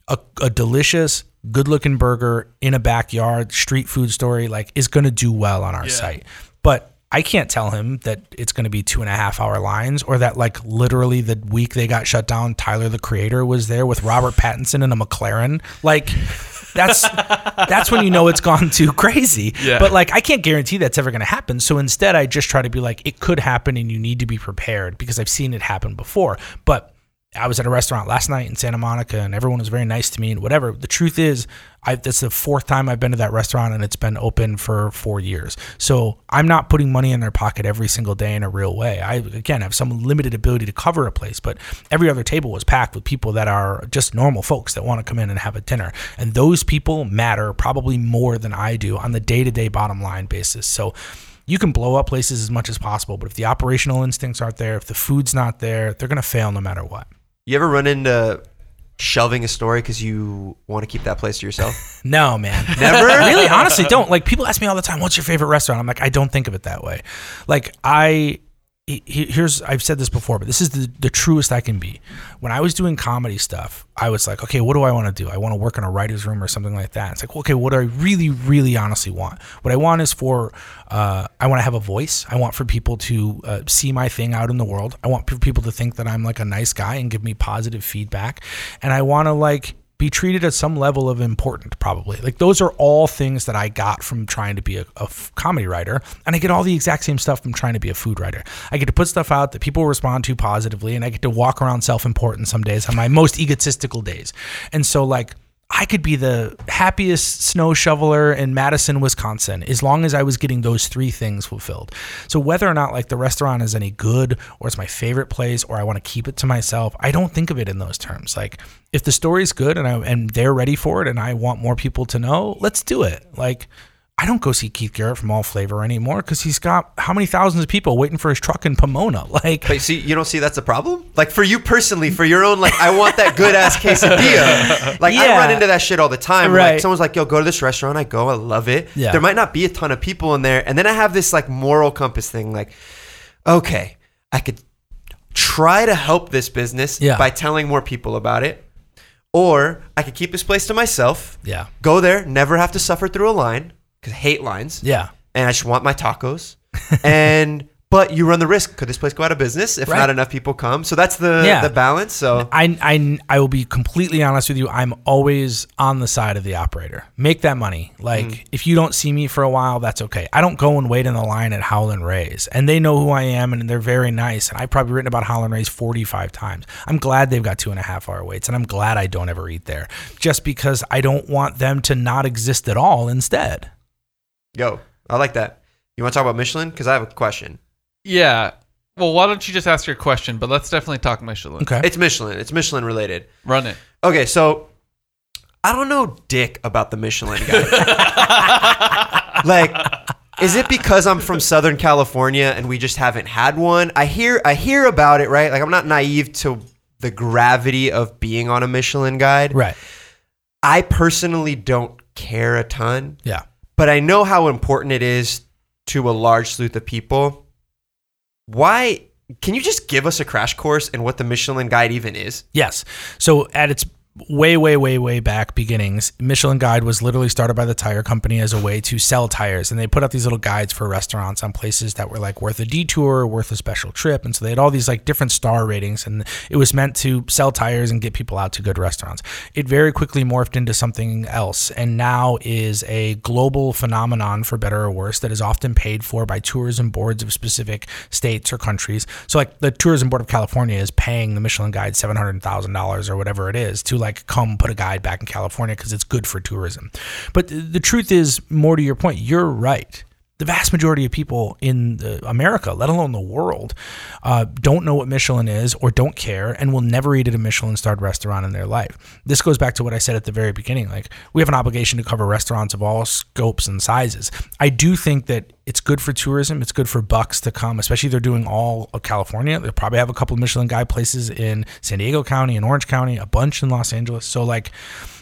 a, a delicious, good looking burger in a backyard street food story, like is going to do well on our site, but. I can't tell him that it's going to be two and a half hour lines or that like literally the week they got shut down, Tyler the creator was there with Robert Pattinson in a McLaren. Like that's that's when you know it's gone too crazy. Yeah. But like I can't guarantee that's ever going to happen. So instead I just try to be like it could happen and you need to be prepared because I've seen it happen before. But I was at a restaurant last night in Santa Monica and everyone was very nice to me and whatever. The truth is, I that's the fourth time I've been to that restaurant and it's been open for four years. So I'm not putting money in their pocket every single day in a real way. I again have some limited ability to cover a place, but every other table was packed with people that are just normal folks that want to come in and have a dinner. And those people matter probably more than I do on the day to day bottom line basis. So you can blow up places as much as possible, but if the operational instincts aren't there, if the food's not there, they're going to fail no matter what. You ever run into shelving a story because you want to keep that place to yourself? [laughs] No, man. Never? [laughs] really, honestly, don't. Like, people ask me all the time, what's your favorite restaurant? I'm like, I don't think of it that way. Like, I. he- he- Here's I've said this before, but this is the, the truest I can be. When I was doing comedy stuff, I was like, okay, what do I want to do? I want to work in a writer's room or something like that. It's like, okay, what do I really, really honestly want? What I want is for uh, I want to have a voice. I want for people to uh, see my thing out in the world. I want people to think that I'm like a nice guy and give me positive feedback. And I want to like be treated at some level of important probably. Like those are all things that i got from trying to be a, a comedy writer and i get all the exact same stuff from trying to be a food writer. I get to put stuff out that people respond to positively and i get to walk around self-important some days on my most egotistical days. And so like I could be the happiest snow shoveler in Madison, Wisconsin, as long as I was getting those three things fulfilled. So whether or not like the restaurant is any good or it's my favorite place or I want to keep it to myself, I don't think of it in those terms. Like if the story's good and I and they're ready for it and I want more people to know, let's do it. Like I don't go see Keith Garrett from All Flavor anymore because he's got how many thousands of people waiting for his truck in Pomona. [laughs] Like, But see, you don't see that's a problem? Like for you personally, for your own, like I want that good ass quesadilla. [laughs] Like I run into that shit all the time. Like Right. someone's like, yo, go to this restaurant. I go, I love it. Yeah. There might not be a ton of people in there. And then I have this like moral compass thing, like, okay, I could try to help this business Yeah. by telling more people about it. Or I could keep this place to myself. Yeah. Go there, never have to suffer through a line. Because I hate lines yeah, and I just want my tacos. [laughs] and but you run the risk. Could this place go out of business if Right. not enough people come? So that's the Yeah. the balance. So I, I, I will be completely honest with you. I'm always on the side of the operator. Make that money. Like, Mm. if you don't see me for a while, that's okay. I don't go and wait in the line at Howlin' Ray's. And they know who I am and they're very nice. And I've probably written about Howlin' Ray's 45 times. I'm glad they've got two and a half hour waits. And I'm glad I don't ever eat there just because I don't want them to not exist at all instead. Go. I like that. You want to talk about Michelin? Because I have a question. Yeah. Well, why don't you just ask your question? But let's definitely talk Michelin. Okay. It's Michelin. It's Michelin related. Run it. Okay, so I don't know dick about the Michelin guy. [laughs] like, is it because I'm from Southern California and we just haven't had one? I hear I hear about it, right? Like I'm not naive to the gravity of being on a Michelin guide. right. I personally don't care a ton. Yeah. But I know how important it is to a large sleuth of people. Why? Can you just give us a crash course in what the Michelin Guide even is? Yes. So at its way, way, way, way back beginnings, Michelin Guide was literally started by the tire company as a way to sell tires. And they put out these little guides for restaurants on places that were like worth a detour, worth a special trip. And so they had all these like different star ratings. And it was meant to sell tires and get people out to good restaurants. It very quickly morphed into something else and now is a global phenomenon for better or worse that is often paid for by tourism boards of specific states or countries. So like the tourism board of California is paying the Michelin guide $700,000 or whatever it is to like come put a guide back in California because it's good for tourism. But th- the truth is more to your point, you're right. The vast majority of people in America, let alone the world, uh, don't know what Michelin is or don't care and will never eat at a Michelin starred restaurant in their life. This goes back to what I said at the very beginning. Like, we have an obligation to cover restaurants of all scopes and sizes. I do think that it's good for tourism. It's good for bucks to come, especially they're doing all of California. They'll probably have a couple of Michelin guide places in San Diego County and Orange County, a bunch in Los Angeles. So, like,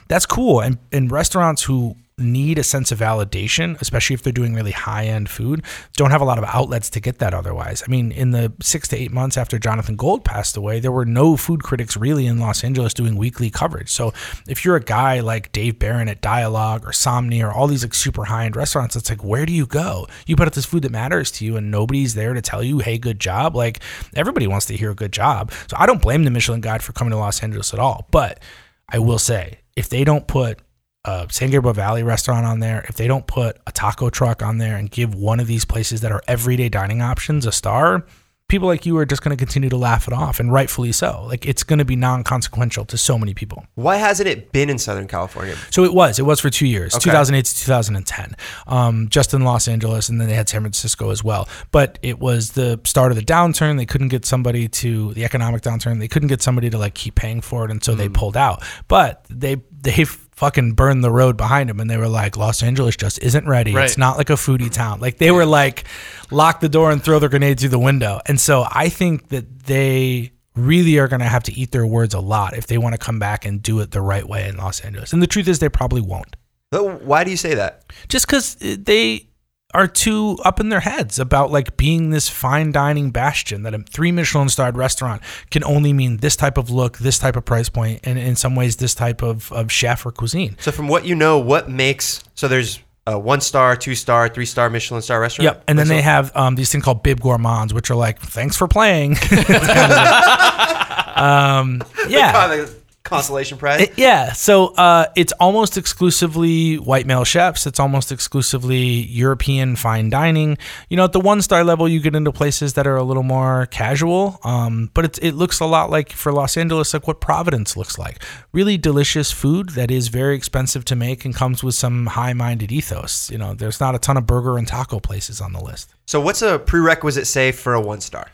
that's cool. And, and restaurants who need a sense of validation, especially if they're doing really high end food, don't have a lot of outlets to get that otherwise. I mean, in the six to eight months after Jonathan Gold passed away, there were no food critics really in Los Angeles doing weekly coverage. So if you're a guy like Dave Beran at Dialogue or Somni or all these like super high end restaurants, it's like, where do you go? You put out this food that matters to you and nobody's there to tell you, hey, good job. Like everybody wants to hear a good job. So I don't blame the Michelin Guide for coming to Los Angeles at all. But I will say, if they don't put a San Gabriel Valley restaurant on there, if they don't put a taco truck on there and give one of these places that are everyday dining options a star, people like you are just going to continue to laugh it off, and rightfully so. Like it's going to be non-consequential to so many people. Why hasn't it been in Southern California? So it was. It was for two years, Okay. 2008 to 2010, um, just in Los Angeles, and then they had San Francisco as well. But it was the start of the downturn. They couldn't get somebody to the economic downturn. They couldn't get somebody to like keep paying for it, and so they Mm. pulled out. But they they fucking burned the road behind them, and they were like, Los Angeles just isn't ready. Right. It's not like a foodie town. Like they were like, lock the door and throw their grenade through the window. And so I think that they really are going to have to eat their words a lot if they want to come back and do it the right way in Los Angeles. And the truth is, they probably won't. But Why do you say that? Just because uh, they are too up in their heads about like being this fine dining bastion that a three Michelin starred restaurant can only mean this type of look, this type of price point, and in some ways, this type of, of chef or cuisine. So from what you know, what makes so there's a one star, two star, three star Michelin star restaurant. Yep. And then they have um, these things called bib gourmands, which are like, thanks for playing. [laughs] [laughs] um, yeah. Consolation prize. It- yeah, so uh, it's almost exclusively white male chefs. It's almost exclusively European fine dining. You know, at the one star level, you get into places that are a little more casual. Um, but it, it looks a lot like for Los Angeles, like what Providence looks like. Really delicious food that is very expensive to make and comes with some high minded ethos. You know, there's not a ton of burger and taco places on the list. so, what's a prerequisite say for a one star?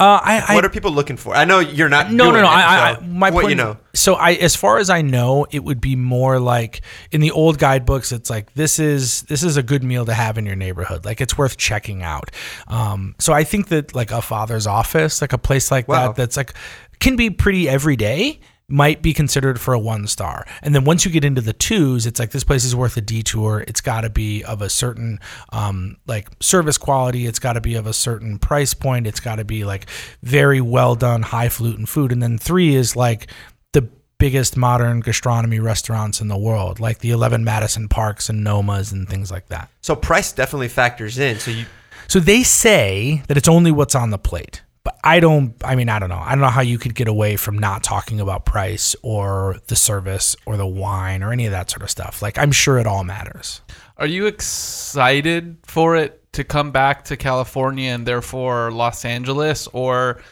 Uh, I, I What are people looking for? I know you're not. no, no, no. it, I, I, my what point. you know. So I, as far as I know, it would be more like in the old guidebooks. It's like this is this is a good meal to have in your neighborhood. Like it's worth checking out. Um, so I think that like a father's office, like a place like Wow. that, that's like can be pretty everyday. Might be considered for a one star. And then once you get into the twos, it's like this place is worth a detour. It's got to be of a certain um, like service quality. It's got to be of a certain price point. It's got to be like very well done, highfalutin food. And then three is like the biggest modern gastronomy restaurants in the world, like the 11 Madison Parks and Nomas and things like that. So price definitely factors in. So you So they say that it's only what's on the plate. But I don't, I mean, I don't know. I don't know how you could get away from not talking about price or the service or the wine or any of that sort of stuff. Like, I'm sure it all matters. Are you excited for it to come back to California and therefore Los Angeles, or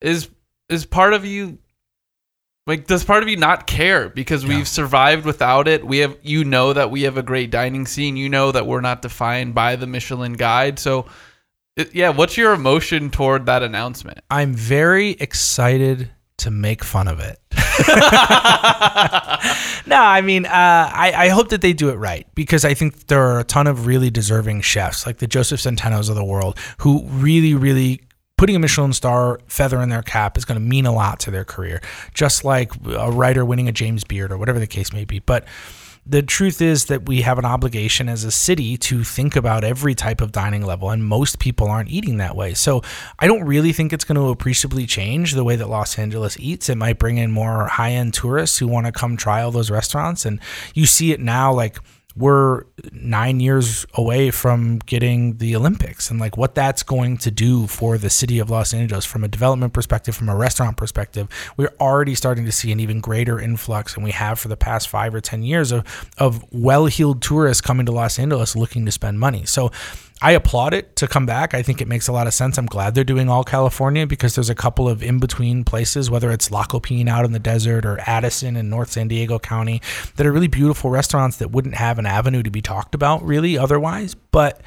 is is part of you like does part of you not care because we've survived without it? We have you know that we have a great dining scene. You know that we're not defined by the Michelin Guide. So, yeah, what's your emotion toward that announcement? I'm very excited to make fun of it. [laughs] [laughs] no, I mean, uh, I, I hope that they do it right because I think there are a ton of really deserving chefs, like the Josef Centenos of the world, who really, really putting a Michelin star feather in their cap is going to mean a lot to their career, just like a writer winning a James Beard or whatever the case may be. But the truth is that we have an obligation as a city to think about every type of dining level, and most people aren't eating that way. So I don't really think it's going to appreciably change the way that Los Angeles eats. It might bring in more high end tourists who want to come try all those restaurants. And you see it now, like, we're nine years away from getting the Olympics and like what that's going to do for the city of Los Angeles from a development perspective, from a restaurant perspective. We're already starting to see an even greater influx than we have for the past five or 10 years of, of well heeled tourists coming to Los Angeles looking to spend money. So I applaud it to come back. I think it makes a lot of sense. I'm glad they're doing all California because there's a couple of in between places, whether it's La Copine out in the desert or Addison in North San Diego County, that are really beautiful restaurants that wouldn't have an avenue to be talked about really otherwise. But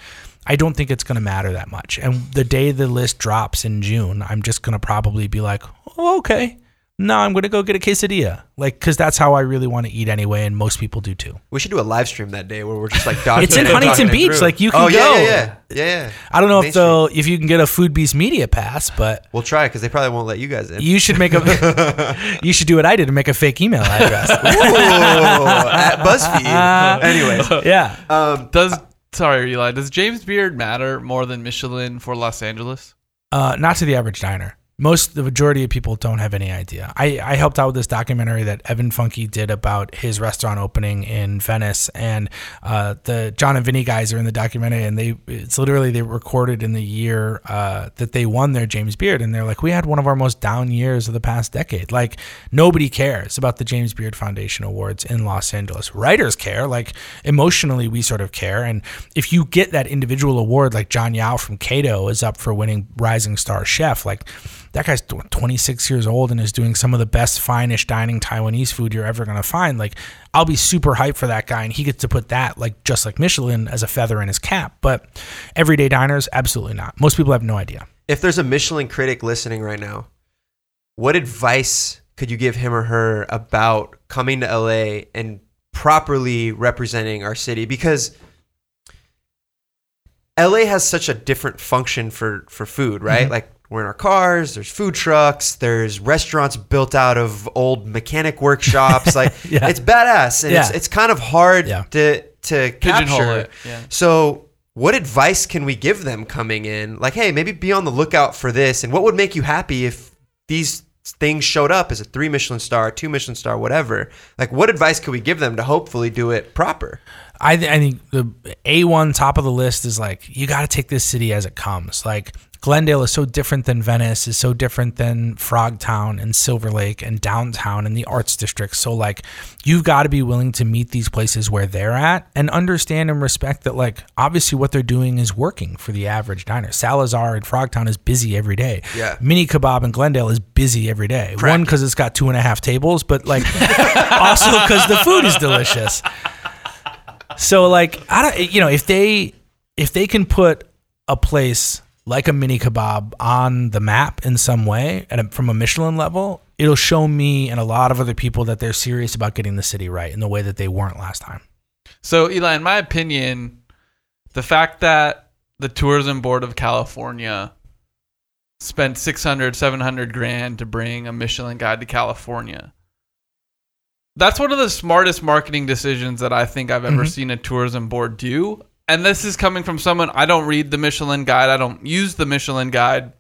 I don't think it's going to matter that much. And the day the list drops in June, I'm just going to probably be like, oh, okay. No, I'm going to go get a quesadilla. Like, because that's how I really want to eat anyway. And most people do too. we should do a live stream that day where we're just like. [laughs] It's in Huntington Beach, through. like, you can oh, yeah, go. Yeah, yeah, yeah, yeah. I don't know Main if they'll if you can get a Food Beast Media pass, but We'll try because they probably won't let you guys in. you should make a [laughs] [laughs] you should do what I did and make a fake email address. Ooh, at BuzzFeed. anyway, yeah. um, Does sorry, Elie, does James Beard matter more than Michelin for Los Angeles? Uh, not to the average diner. Most, the majority of people don't have any idea. I, I helped out with this documentary that Evan Funke did about his restaurant opening in Venice, and uh, the John and Vinny guys are in the documentary, and they it's literally they recorded in the year uh, that they won their James Beard, and they're like, we had one of our most down years of the past decade. Like nobody cares about the James Beard Foundation Awards in Los Angeles. Writers care, like emotionally, we sort of care, and if you get that individual award, like Jon Yao from Kato is up for winning Rising Star Chef, like that guy's 26 years old and is doing some of the best finish dining Taiwanese food you're ever going to find. Like, I'll be super hyped for that guy, and he gets to put that, like, just like Michelin, as a feather in his cap. But everyday diners, absolutely not. Most people have no idea. if there's a Michelin critic listening right now, what advice could you give him or her about coming to LA and properly representing our city? Because LA has such a different function for for food, right? Mm-hmm. Like we're in our cars, there's food trucks, there's restaurants built out of old mechanic workshops. [laughs] Like Yeah. it's badass and it's Yeah. it's kind of hard Yeah. to to Pigeonhole capture. it, yeah. So, what advice can we give them coming in? Like, hey, maybe be on the lookout for this. And what would make you happy if these things showed up as a three Michelin star, two Michelin star, whatever? Like, what advice could we give them to hopefully do it proper? I, th- I think the A1 top of the list is like, you got to take this city as it comes. Like, Glendale is so different than Venice, is so different than Frogtown and Silver Lake and downtown and the arts district. So like you've got to be willing to meet these places where they're at and understand and respect that like obviously what they're doing is working for the average diner. Salazar in Frogtown is busy every day. Yeah. Mini Kebab in Glendale is busy every day. One because it's got two and a half tables, but like [laughs] also because the food is delicious. So like I don't you know if they if they can put a place like a mini kebab on the map in some way and from a Michelin level, it'll show me and a lot of other people that they're serious about getting the city right in the way that they weren't last time. So, Elie, in my opinion, the fact that the Tourism Board of California spent 600, 700 grand to bring a Michelin guide to California. That's one of the smartest marketing decisions that I think I've ever mm-hmm. seen a tourism board do. And this is coming from someone I don't read the Michelin guide, I don't use the Michelin guide.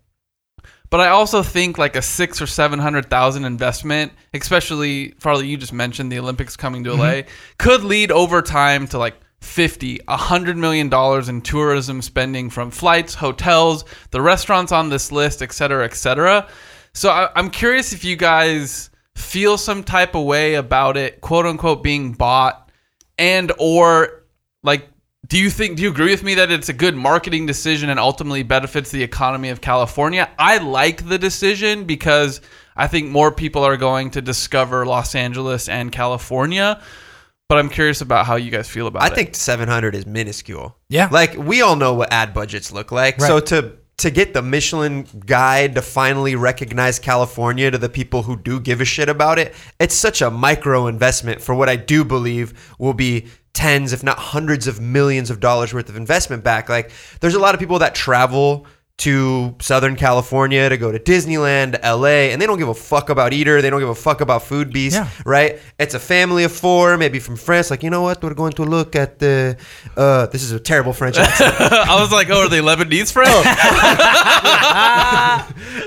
But I also think like a six or seven hundred thousand investment, especially Farley, you just mentioned the Olympics coming to LA, mm-hmm. could lead over time to like 50, a hundred million dollars in tourism spending from flights, hotels, the restaurants on this list, et cetera, et cetera. So I, I'm curious if you guys feel some type of way about it, quote unquote, being bought, and or like do you think do you agree with me that it's a good marketing decision and ultimately benefits the economy of California? I like the decision because I think more people are going to discover Los Angeles and California. But I'm curious about how you guys feel about I it. I think 700 is minuscule. Yeah. Like we all know what ad budgets look like. Right. So to to get the Michelin guide to finally recognize California to the people who do give a shit about it, it's such a micro investment for what I do believe will be tens if not hundreds of millions of dollars worth of investment back. Like there's a lot of people that travel to Southern California to go to Disneyland, to LA, and they don't give a fuck about Eater. They don't give a fuck about Food Beast, Yeah. right? It's a family of four, maybe from France. Like, you know what? We're going to look at the. Uh, this is a terrible French accent. [laughs] I was like, oh, are they Lebanese friends? [laughs]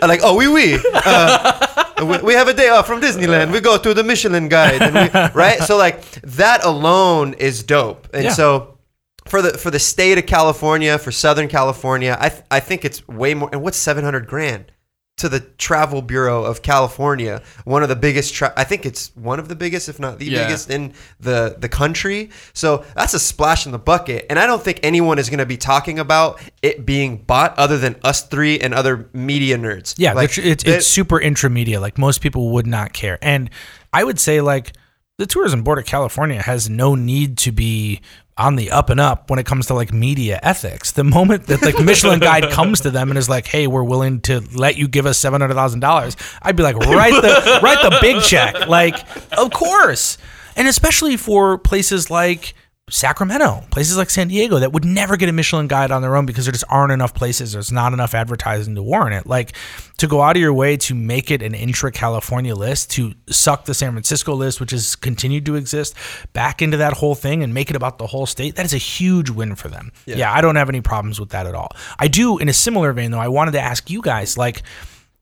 I'm like, oh, oui, oui. Uh, we, we have a day off from Disneyland. We go to the Michelin Guide, and we, [laughs] right? So like that alone is dope, and Yeah. so for the for the state of California, for Southern California, I th- I think it's way more. And what's seven hundred grand? To the Travel Bureau of California, one of the biggest. Tra- I think it's one of the biggest, if not the Yeah. biggest in the the country. So that's a splash in the bucket, and I don't think anyone is going to be talking about it being bought other than us three and other media nerds. Yeah, like it's, it's, it- it's super intramedia. Like most people would not care. And I would say like the Tourism Board of California has no need to be on the up and up when it comes to like media ethics. The moment that like Michelin Guide [laughs] comes to them and is like, "Hey, we're willing to let you give us seven hundred thousand dollars," I'd be like, "Write the write the big check." Like, of course, and especially for places like. Sacramento, places like San Diego that would never get a Michelin guide on their own because there just aren't enough places. There's not enough advertising to warrant it. Like to go out of your way to make it an intra California list, to suck the San Francisco list, which has continued to exist, back into that whole thing and make it about the whole state. That is a huge win for them. Yeah, I don't have any problems with that at all. I do, in a similar vein, though, I wanted to ask you guys, like,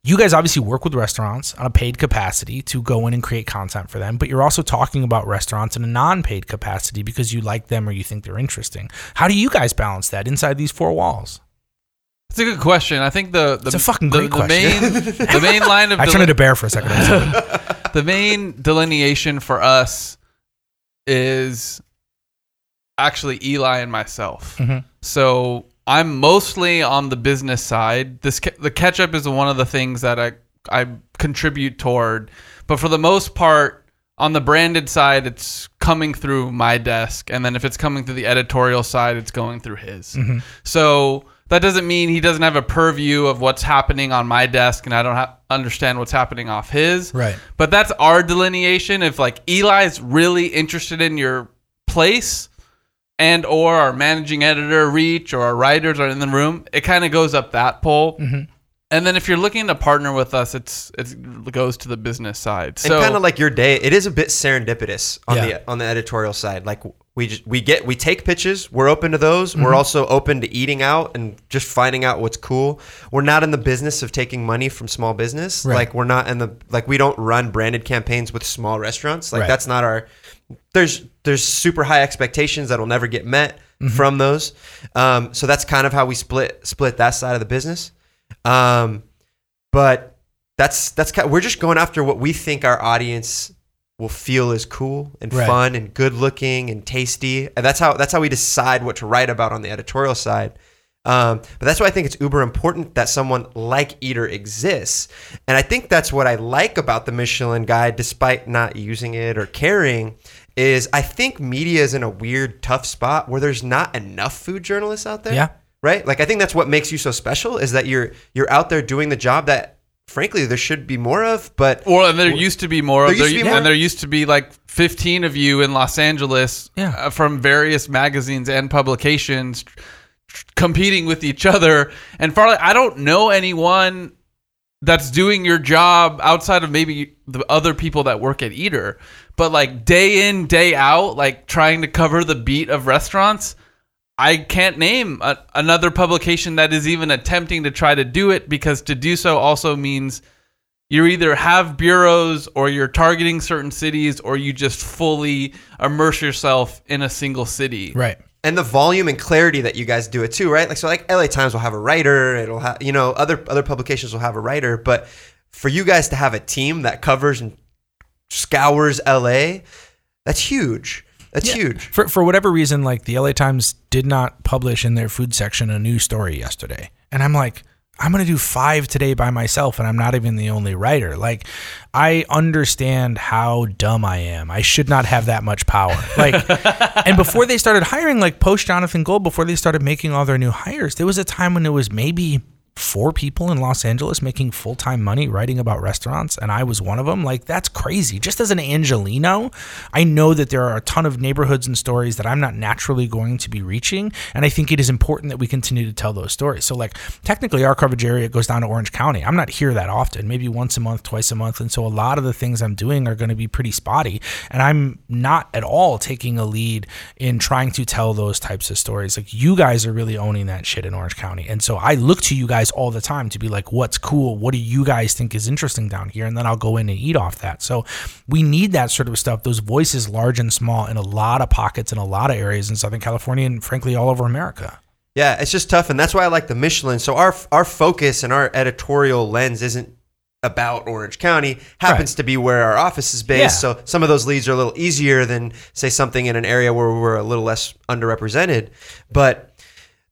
you guys obviously work with restaurants on a paid capacity to go in and create content for them, but you're also talking about restaurants in a non-paid capacity because you like them or you think they're interesting. How do you guys balance that inside these four walls? It's a good question. I think the the, It's a fucking the, great the question. main the main [laughs] line of I turned into bear for a second. [laughs] The main delineation for us is actually Elie and myself. Mhm. So I'm mostly on the business side. This the ketchup is one of the things that I I contribute toward, but for the most part, on the branded side, it's coming through my desk, and then if it's coming through the editorial side, it's going through his. Mm-hmm. So that doesn't mean he doesn't have a purview of what's happening on my desk, and I don't ha- understand what's happening off his. Right. But that's our delineation. If like Elie's really interested in your place, and or our managing editor reach or our writers are in the room, it kind of goes up that pole. Mm-hmm. And then if you're looking to partner with us, it's it goes to the business side. So kind of like your day, it is a bit serendipitous on Yeah. the on the editorial side. Like we just we get we take pitches, we're open to those. We're mm-hmm. also open to eating out and just finding out what's cool. We're not in the business of taking money from small business. Right. Like we're not in the like we don't run branded campaigns with small restaurants. Like Right. that's not our there's there's super high expectations that'll never get met from those. Um, so that's kind of how we split split that side of the business. Um, but that's that's kind we're just going after what we think our audience will feel is cool and Right. fun and good looking and tasty, and that's how that's how we decide what to write about on the editorial side. Um, but that's why I think it's uber important that someone like Eater exists, and I think that's what I like about the Michelin Guide, despite not using it or caring. Is I think media is in a weird, tough spot where there's not enough food journalists out there Yeah. right like i think that's what makes you so special is that you're you're out there doing the job that frankly there should be more of but Well, and there used to be more. There Of, there, used to be more? and there used to be like 15 of you in Los Angeles Yeah. uh, from various magazines and publications tr- tr- competing with each other. And Farley, I don't know anyone that's doing your job outside of maybe the other people that work at Eater, but like day in, day out, like trying to cover the beat of restaurants. I can't name a, another publication that is even attempting to try to do it because to do so also means you either have bureaus or you're targeting certain cities or you just fully immerse yourself in a single city. Right. and the volume and clarity that you guys do it too right like so like la times will have a writer it'll have you know other other publications will have a writer but for you guys to have a team that covers and scours la that's huge that's huge For for whatever reason, like the LA Times did not publish in their food section a new story yesterday, and I'm like. I'm gonna do five today by myself, and I'm not even the only writer. Like, I understand how dumb I am. I should not have that much power. Like, [laughs] and before they started hiring, like post Jonathan Gold, before they started making all their new hires, there was a time when it was maybe four people in Los Angeles making full time money writing about restaurants, and I was one of them. Like, that's crazy. Just as an Angelino, I know that there are a ton of neighborhoods and stories that I'm not naturally going to be reaching, and I think it is important that we continue to tell those stories. So, like, technically, our coverage area goes down to Orange County. I'm not here that often, maybe once a month, twice a month, and so a lot of the things I'm doing are going to be pretty spotty, and I'm not at all taking a lead in trying to tell those types of stories. Like, you guys are really owning that shit in Orange County, and so I look to you guys all the time to be like, what's cool? What do you guys think is interesting down here? And then I'll go in and eat off that. So we need that sort of stuff, those voices, large and small, in a lot of pockets in a lot of areas in Southern California and frankly all over America. Yeah, it's just tough, and that's why I like the Michelin. So our our focus and our editorial lens isn't about Orange County. Happens Right. to be where our office is based. Yeah. So some of those leads are a little easier than say something in an area where we're a little less underrepresented. But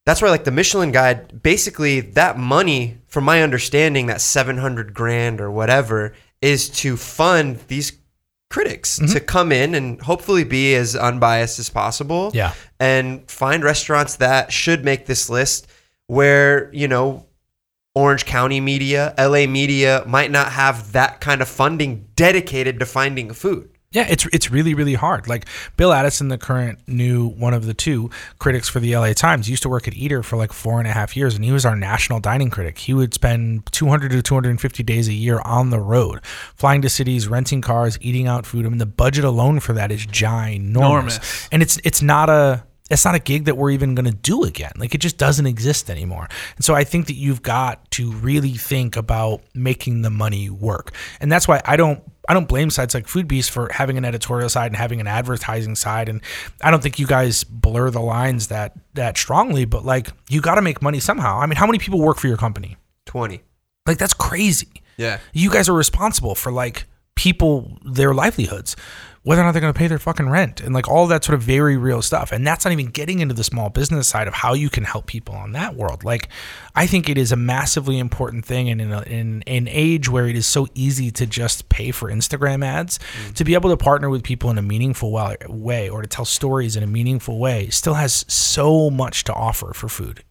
that's where like the Michelin guide, basically that money, from my understanding, that seven hundred grand or whatever, is to fund these critics Mm-hmm. to come in and hopefully be as unbiased as possible Yeah. and find restaurants that should make this list where you know Orange County media, LA media might not have that kind of funding dedicated to finding food. Yeah, it's it's really really hard. Like Bill Addison, the current new one of the two critics for the LA Times, used to work at Eater for like four and a half years, and he was our national dining critic. He would spend 200 to 250 days a year on the road, flying to cities, renting cars, eating out food. I mean, the budget alone for that is ginormous, Enormous. and it's it's not a it's not a gig that we're even going to do again. Like it just doesn't exist anymore. And so I think that you've got to really think about making the money work. And that's why I don't I don't blame sites like Food Beast for having an editorial side and having an advertising side. And I don't think you guys blur the lines that that strongly, but like you got to make money somehow. I mean, how many people work for your company? Twenty. Like that's crazy. Yeah. You guys are responsible for like people their livelihoods, whether or not they're going to pay their fucking rent and like all that sort of very real stuff. And that's not even getting into the small business side of how you can help people on that world. Like I think it is a massively important thing and in, a, in an age where it is so easy to just pay for Instagram ads, mm. to be able to partner with people in a meaningful way or to tell stories in a meaningful way still has so much to offer for food.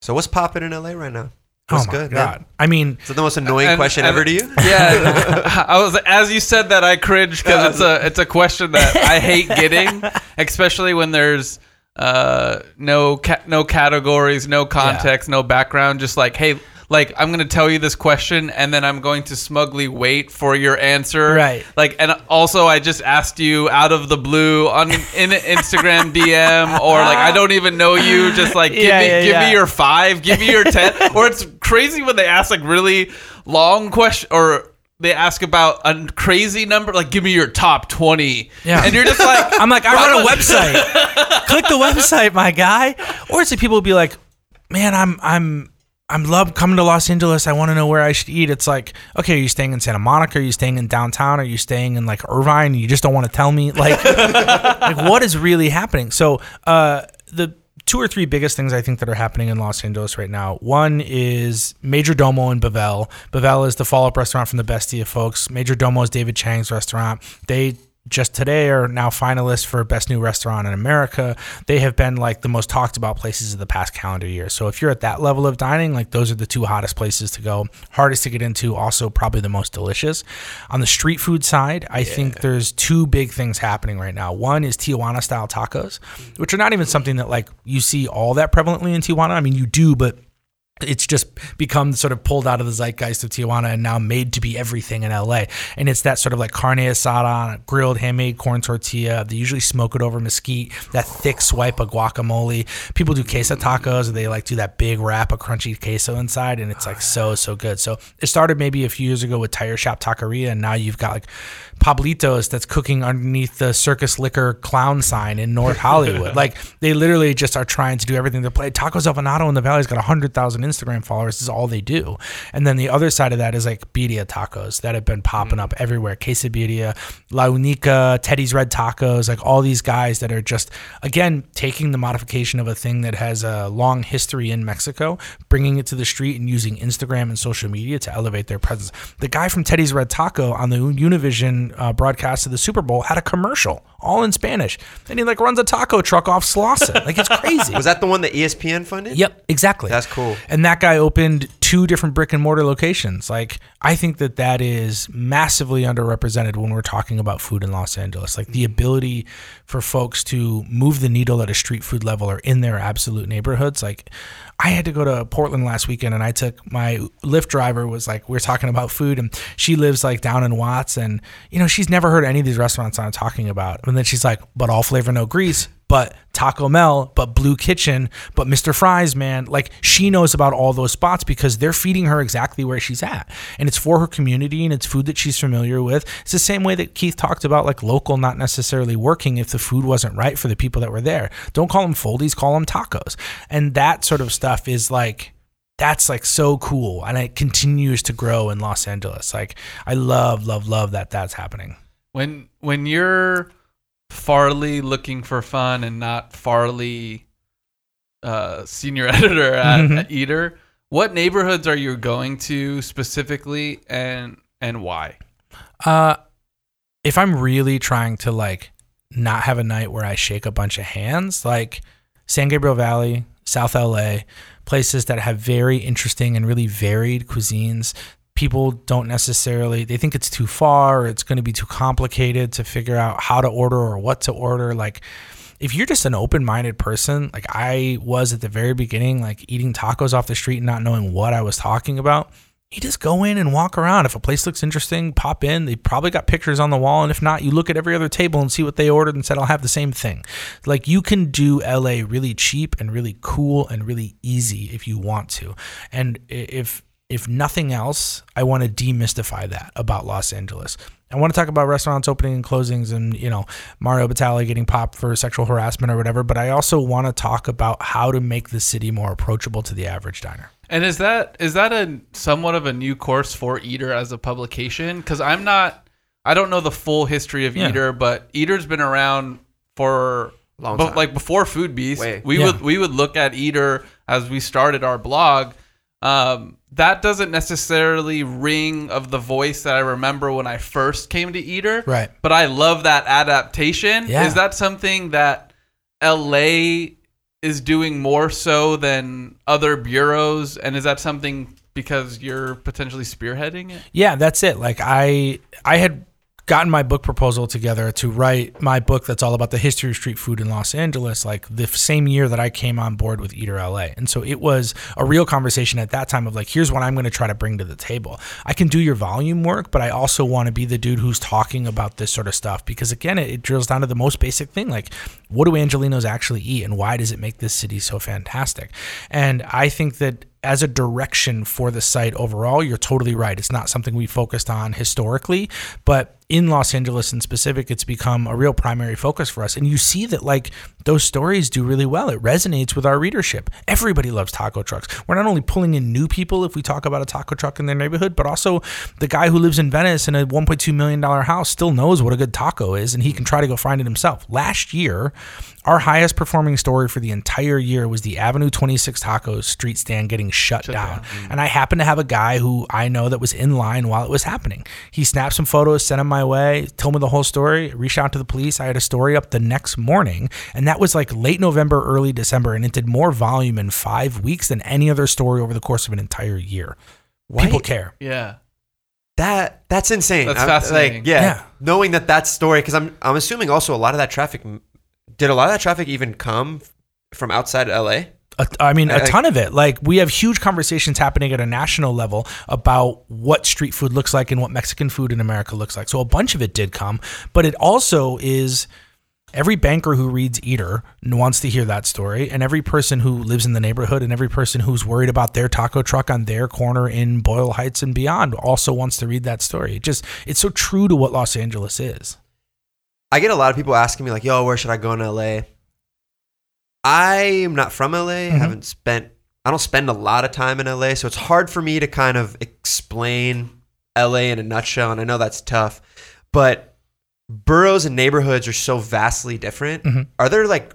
So what's popping in LA right now? Oh my good? god! man? I mean, Is it the most annoying And- question and- ever to you? [laughs] Yeah, [laughs] I was as you said that I cringe because it's a it's a question that I hate getting, [laughs] especially when there's uh no ca- no categories, no context, no background. Just like hey, like I'm gonna tell you this question and then I'm going to smugly wait for your answer. Right. Like and also I just asked you out of the blue on in Instagram [laughs] DM or like I don't even know you. Just like give Yeah, me yeah, give yeah. me your five, give me your [laughs] ten. or it's crazy when they ask like really long question or they ask about a crazy number, like give me your top twenty. Yeah. And you're just like [laughs] I'm like, I run a website. Click the website, my guy. Or it's like people will be like, man, I'm I'm I'm love coming to Los Angeles. I want to know where I should eat. It's like, okay, are you staying in Santa Monica? Are you staying in downtown? Are you staying in like Irvine? You just don't want to tell me, like, [laughs] like what is really happening? So, uh, the two or three biggest things I think that are happening in Los Angeles right now. One is Majordomo in Bavel. Bavel is the follow-up restaurant from the Bestia folks. Majordomo is David Chang's restaurant. They just today are now finalists for best new restaurant in America. They have been like the most talked about places of the past calendar year. So if you're at that level of dining, like those are the two hottest places to go. Hardest to get into, also probably the most delicious. On the street food side, I think there's two big things happening right now. One is Tijuana style tacos, which are not even something that like you see all that prevalently in Tijuana. I mean, you do, but it's just become sort of pulled out of the zeitgeist of Tijuana and now made to be everything in LA. And it's that sort of like carne asada grilled handmade corn tortilla. They usually smoke it over mesquite, that thick swipe of guacamole. People do queso tacos they like do that big wrap of crunchy queso inside and it's like so, so good. So it started maybe a few years ago with Tire Shop Taqueria and now you've got like Pablitos that's cooking underneath the Circus Liquor clown sign in North Hollywood. [laughs] like they literally just are trying to do everything to play. Tacos El Venado in the Valley's got 100,000 Instagram followers. This is all they do. And then the other side of that is like birria tacos that have been popping mm. up everywhere. Quesadilla, La Unica, Teddy's Red Tacos, like all these guys that are just, again, taking the modification of a thing that has a long history in Mexico, bringing it to the street and using Instagram and social media to elevate their presence. The guy from Teddy's Red Taco on the Univision uh, broadcast of the Super Bowl had a commercial all in Spanish. And he like runs a taco truck off Slauson. Like it's [laughs] crazy. Was that the one that ESPN funded? Yep, exactly. That's cool. And that guy opened two different brick and mortar locations. Like I think that that is massively underrepresented when we're talking about food in Los Angeles. Like the ability for folks to move the needle at a street food level or in their absolute neighborhoods. Like I had to go to Portland last weekend and I took my Lyft driver was like we're talking about food and she lives like down in Watts and you know she's never heard any of these restaurants I'm talking about. And then she's like, but all flavor no grease, but Taco Mel, but Blue Kitchen, but Mr. Fries, man. Like she knows about all those spots because they're feeding her exactly where she's at. And it's for her community and it's food that she's familiar with. It's the same way that Keith talked about like LocoL not necessarily working if the food wasn't right for the people that were there. Don't call them foldies, call them tacos. And that sort of stuff is like that's like so cool and it continues to grow in Los Angeles. Like I love love love that that's happening. When when you're Farley looking for fun and not Farley uh, senior [laughs] editor at, Mhm. at Eater, what neighborhoods are you going to specifically and and why? Uh, if I'm really trying to like not have a night where I shake a bunch of hands, like San Gabriel Valley, South LA, places that have very interesting and really varied cuisines. People don't necessarily they think it's too far it's going to be too complicated to figure out how to order or what to order. Like if you're just an open-minded person, like I was at the very beginning, like eating tacos off the street and not knowing what I was talking about, you just go in and walk around. If a place looks interesting, pop in. They probably got pictures on the wall. And if not, you look at every other table and see what they ordered and said, I'll have the same thing. Like you can do LA really cheap and really cool and really easy if you want to. And if if nothing else, I want to demystify that about Los Angeles. I want to talk about restaurants opening and closings and, you know, Mario Batali getting popped for sexual harassment or whatever, but I also want to talk about how to make the city more approachable to the average diner. And is that is that a somewhat of a new course for Eater as a publication? Because I'm not, I don't know the full history of Yeah. Eater, but Eater's been around for Long time. but like before Food Beast. Way. We Yeah. would we would look at Eater as we started our blog. Um, that doesn't necessarily ring of the voice that I remember when I first came to Eater. Right. But I love that adaptation. Yeah. Is that something that LA is doing more so than other bureaus? And is that something because you're potentially spearheading it? Yeah, that's it. Like I I had gotten my book proposal together to write my book that's all about the history of street food in Los Angeles like the same year that I came on board with Eater LA. And so it was a real conversation at that time of like here's what I'm going to try to bring to the table. I can do your volume work, but I also want to be the dude who's talking about this sort of stuff because again it, it drills down to the most basic thing like what do Angelinos actually eat and why does it make this city so fantastic? And I think that as a direction for the site overall, you're totally right. It's not something we focused on historically, but in Los Angeles in specific, it's become a real primary focus for us. And you see that like those stories do really well. It resonates with our readership. Everybody loves taco trucks. We're not only pulling in new people if we talk about a taco truck in their neighborhood, but also the guy who lives in Venice in a $1.2 million house still knows what a good taco is and he can try to go find it himself. Last year, our highest performing story for the entire year was the Avenue 26 Tacos street stand getting shut, down. Mm. And I happened to have a guy who I know that was in line while it was happening. He snapped some photos, sent them my way, told me the whole story, reached out to the police. I had a story up the next morning. And that was like late November, early December. And it did more volume in five weeks than any other story over the course of an entire year. People care. Yeah. That that's insane. That's I'm- fascinating. Like, yeah, Yeah. knowing that that story because I'm I'm assuming also a lot of that traffic did a lot of that traffic even come from outside LA. A, I mean, a ton of it. Like we have huge conversations happening at a national level about what street food looks like and what Mexican food in America looks like. So a bunch of it did come, but it also is every banker who reads Eater wants to hear that story, and every person who lives in the neighborhood and every person who's worried about their taco truck on their corner in Boyle Heights and beyond also wants to read that story. It just it's so true to what Los Angeles is. I get a lot of people asking me like, "Yo, where should I go in LA?" I am not from LA. I mm-hmm. haven't spent. I don't spend a lot of time in LA, so it's hard for me to kind of explain LA in a nutshell. And I know that's tough, but boroughs and neighborhoods are so vastly different. Mm-hmm. Are there like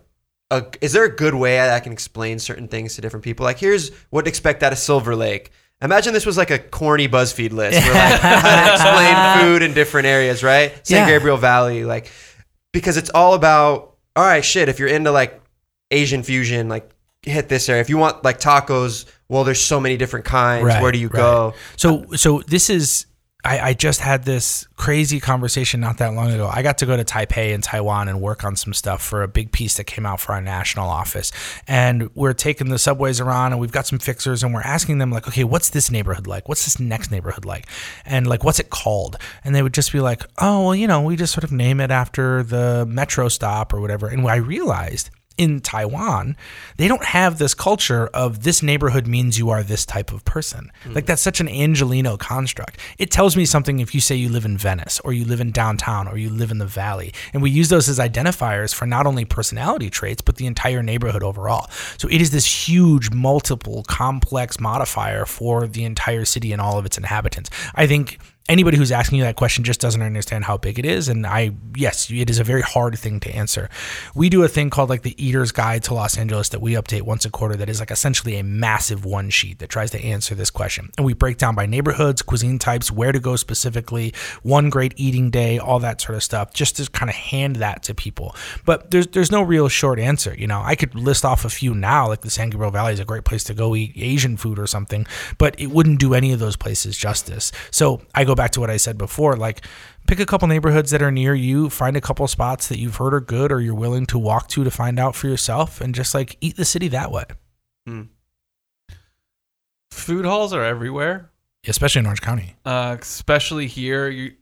a, is there a good way I can explain certain things to different people? Like, here's what to expect out of Silver Lake. Imagine this was like a corny BuzzFeed list where like [laughs] how to explain food in different areas, right? San Yeah. Gabriel Valley, like because it's all about all right, shit. If you're into like Asian fusion, like hit this area. If you want like tacos, well, there's so many different kinds. Right, Where do you right. go? So so this is I, I just had this crazy conversation not that long ago. I got to go to Taipei and Taiwan and work on some stuff for a big piece that came out for our national office. And we're taking the subways around and we've got some fixers and we're asking them like, okay, what's this neighborhood like? What's this next neighborhood like? And like, what's it called? And they would just be like, oh, well, you know, we just sort of name it after the metro stop or whatever. And I realized in Taiwan, they don't have this culture of this neighborhood means you are this type of person. Hmm. Like that's such an Angelino construct. It tells me something if you say you live in Venice or you live in downtown or you live in the valley. And we use those as identifiers for not only personality traits, but the entire neighborhood overall. So it is this huge, multiple, complex modifier for the entire city and all of its inhabitants. I think anybody who's asking you that question just doesn't understand how big it is. And i yes it is a very hard thing to answer. We do a thing called like the eater's guide to los angeles that we update once a quarter that is like essentially a massive one sheet that tries to answer this question. And we break down by neighborhoods cuisine types where to go specifically one great eating day all that sort of stuff just to kind of hand that to people. But there's there's no real short answer you know. I could list off a few now like the san gabriel valley is a great place to go eat asian food or something but it wouldn't do any of those places justice. So i go back to what i said before like pick a couple neighborhoods that are near you find a couple spots that you've heard are good or you're willing to walk to to find out for yourself and just like eat the city that way Food halls are everywhere, especially in orange county uh, especially here. You,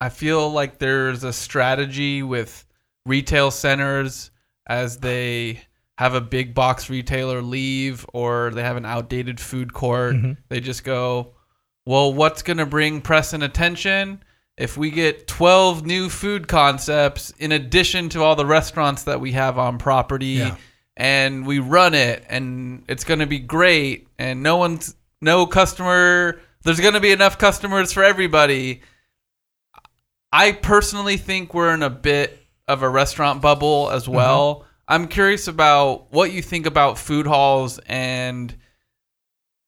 I feel like there's a strategy with retail centers as they have a big box retailer leave or they have an outdated food court. Mhm. They just go, well, what's going to bring press and attention? If we get 12 new food concepts in addition to all the restaurants that we have on property Yeah. and we run it and it's going to be great and no one's no customer there's going to be enough customers for everybody. I personally think we're in a bit of a restaurant bubble as uh-huh. well. I'm curious about what you think about food halls and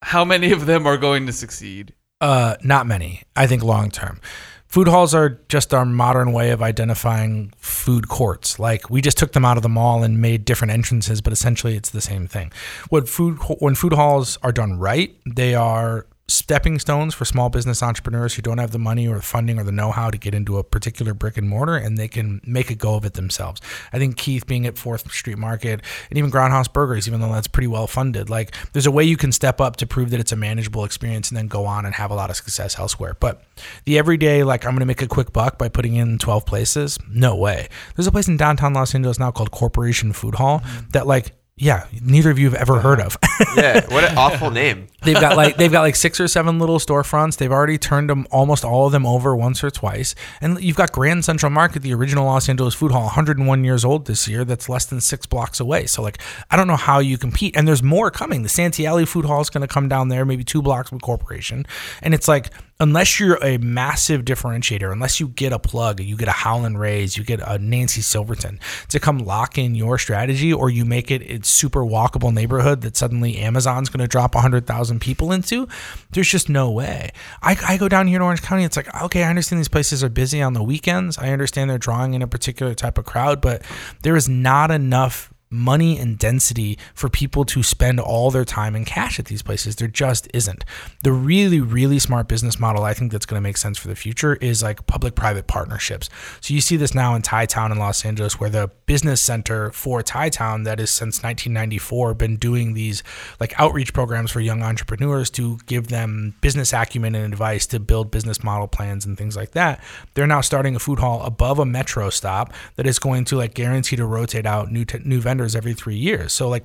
how many of them are going to succeed. Uh, not many. I think long term. Food halls are just our modern way of identifying food courts. Like we just took them out of the mall and made different entrances, but essentially it's the same thing. What food when food halls are done right, they are stepping stones for small business entrepreneurs who don't have the money or the funding or the know-how to get into a particular brick and mortar and they can make a go of it themselves. I think Keith being at 4th Street Market and even Groundhouse Burgers even though that's pretty well funded, like there's a way you can step up to prove that it's a manageable experience and then go on and have a lot of success elsewhere. But the everyday like I'm going to make a quick buck by putting in 12 places, no way. There's a place in downtown Los Angeles now called Corporation Food Hall mm-hmm. that like yeah, neither of you have ever heard of. [laughs] Yeah, what an awful name. They've got like [laughs] they've got like six or seven little storefronts. They've already turned them almost all of them over once or twice. And you've got Grand Central Market, the original Los Angeles food hall, 101 years old this year. That's less than six blocks away. So like I don't know how you compete. And there's more coming. The Santee Alley food hall is going to come down there, maybe two blocks from Corporation. And it's like unless you're a massive differentiator, unless you get a plug, you get a Howlin' Ray's, you get a Nancy Silverton to come lock in your strategy, or you make it a super walkable neighborhood that suddenly Amazon's going to drop 100,000 people into, there's just no way. I, I go down here to Orange County, it's like, okay, I understand these places are busy on the weekends. I understand they're drawing in a particular type of crowd, but there is not enough money and density for people to spend all their time and cash at these places. There just isn't. The really, really smart business model I think that's going to make sense for the future is like public private partnerships. So you see this now in Thai Town in Los Angeles, where the business center for Thai Town that is since 1994 been doing these like outreach programs for young entrepreneurs to give them business acumen and advice to build business model plans and things like that. They're now starting a food hall above a metro stop that is going to like guarantee to rotate out new t- new vendors every three years. So like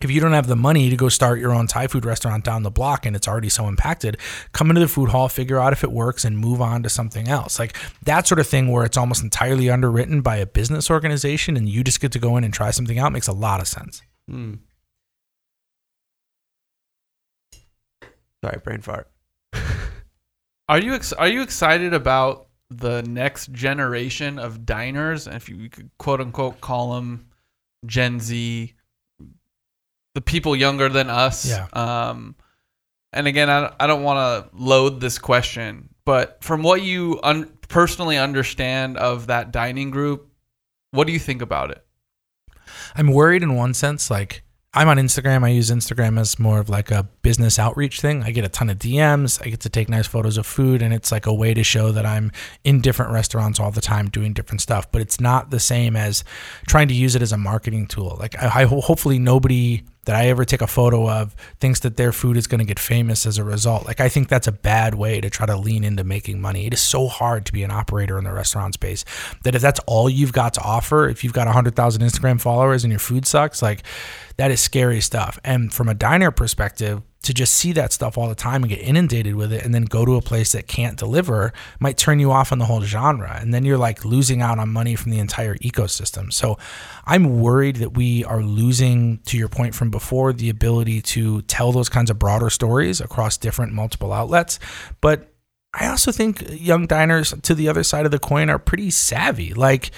if you don't have the money to go start your own Thai food restaurant down the block and it's already so impacted, come into the food hall, figure out if it works, and move on to something else. Like that sort of thing where it's almost entirely underwritten by a business organization and you just get to go in and try something out makes a lot of sense. Hmm. Sorry, brain fart. [laughs] Are you ex- are you excited about the next generation of diners? And if you could quote unquote call them Gen Z, the people younger than us. Yeah. Um, and again, I, I don't want to load this question, but from what you un- personally understand of that dining group, what do you think about it? I'm worried in one sense, like I'm on Instagram. I use Instagram as more of like a business outreach thing. I get a ton of DMs. I get to take nice photos of food, and it's like a way to show that I'm in different restaurants all the time doing different stuff. But it's not the same as trying to use it as a marketing tool. Like I, I hopefully nobody that I ever take a photo of thinks that their food is going to get famous as a result. Like I think that's a bad way to try to lean into making money. It is so hard to be an operator in the restaurant space that if that's all you've got to offer, if you've got 100,000 Instagram followers and your food sucks, like that is scary stuff. And from a diner perspective, to just see that stuff all the time and get inundated with it and then go to a place that can't deliver might turn you off on the whole genre. And then you're like losing out on money from the entire ecosystem. So i'm worried that we are losing to your point from before the ability to tell those kinds of broader stories across different multiple outlets. But i also think young diners to the other side of the coin are pretty savvy. Like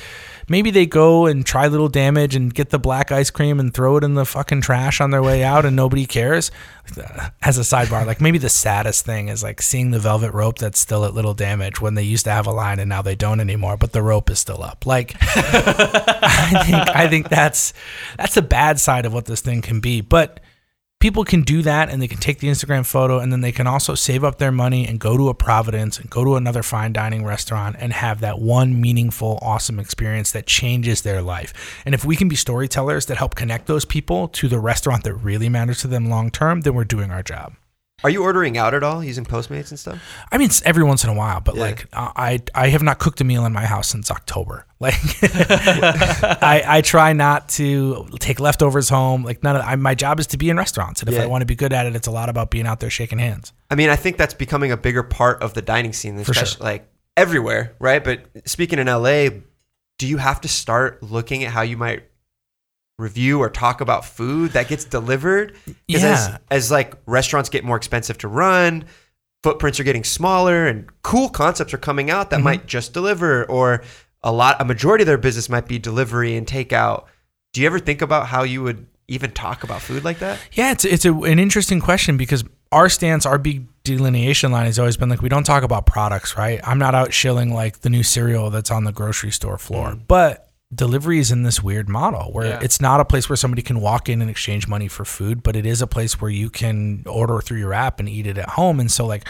maybe they go and try little damage and get the black ice cream and throw it in the fucking trash on their way out and nobody cares. Uh, as a sidebar, like maybe the saddest thing is like seeing the velvet rope that's still at little damage when they used to have a line and now they don't anymore, but the rope is still up. Like [laughs] I think I think that's that's the bad side of what this thing can be. But people can do that and they can take the Instagram photo and then they can also save up their money and go to a Providence and go to another fine dining restaurant and have that one meaningful, awesome experience that changes their life. And if we can be storytellers that help connect those people to the restaurant that really matters to them long term, then we're doing our job. Are you ordering out at all using Postmates and stuff? I mean, it's every once in a while, but Yeah. like uh, I, I have not cooked a meal in my house since October. [laughs] Like, [laughs] I, I try not to take leftovers home. Like, none of I, my job is to be in restaurants, and if Yeah. I want to be good at it, it's a lot about being out there shaking hands. I mean, I think that's becoming a bigger part of the dining scene, especially sure. like everywhere, right? But speaking in LA, do you have to start looking at how you might review or talk about food that gets delivered. Yeah. As, as like restaurants get more expensive to run, footprints are getting smaller, and cool concepts are coming out that Mhm. might just deliver, or a lot, a majority of their business might be delivery and takeout. Do you ever think about how you would even talk about food like that? Yeah, it's it's a, an interesting question because our stance, our big delineation line has always been like we don't talk about products, right? I'm not out shilling like the new cereal that's on the grocery store floor, but delivery is in this weird model where Yeah. it's not a place where somebody can walk in and exchange money for food, but it is a place where you can order through your app and eat it at home. And so like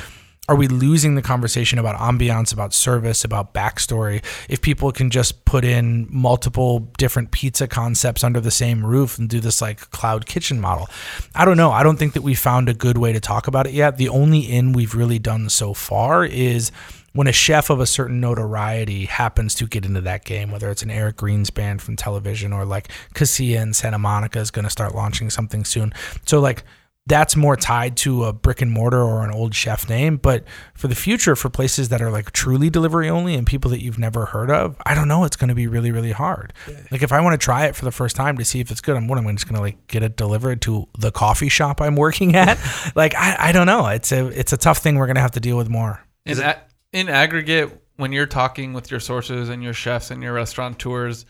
are we losing the conversation about ambiance, about service, about backstory? If people can just put in multiple different pizza concepts under the same roof and do this like cloud kitchen model, I don't know. I don't think that we found a good way to talk about it yet. The only in we've really done so far is when a chef of a certain notoriety happens to get into that game, whether it's an Eric Greenspan from television or like Cassia in Santa Monica is going to start launching something soon. So like that's more tied to a brick and mortar or an old chef name. But for the future, for places that are like truly delivery only and people that you've never heard of, I don't know. It's going to be really, really hard. Like if I want to try it for the first time to see if it's good, I'm what I'm just going to like get it delivered to the coffee shop I'm working at. [laughs] like I, I don't know. It's a it's a tough thing we're going to have to deal with more. In, a- in aggregate, when you're talking with your sources and your chefs and your restaurateurs,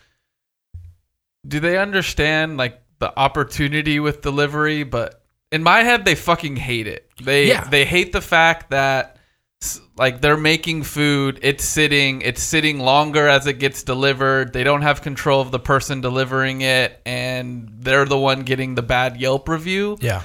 do they understand like the opportunity with delivery? But in my head, they fucking hate it. They Yeah. they hate the fact that like they're making food, it's sitting, it's sitting longer as it gets delivered. They don't have control of the person delivering it, and they're the one getting the bad Yelp review. Yeah.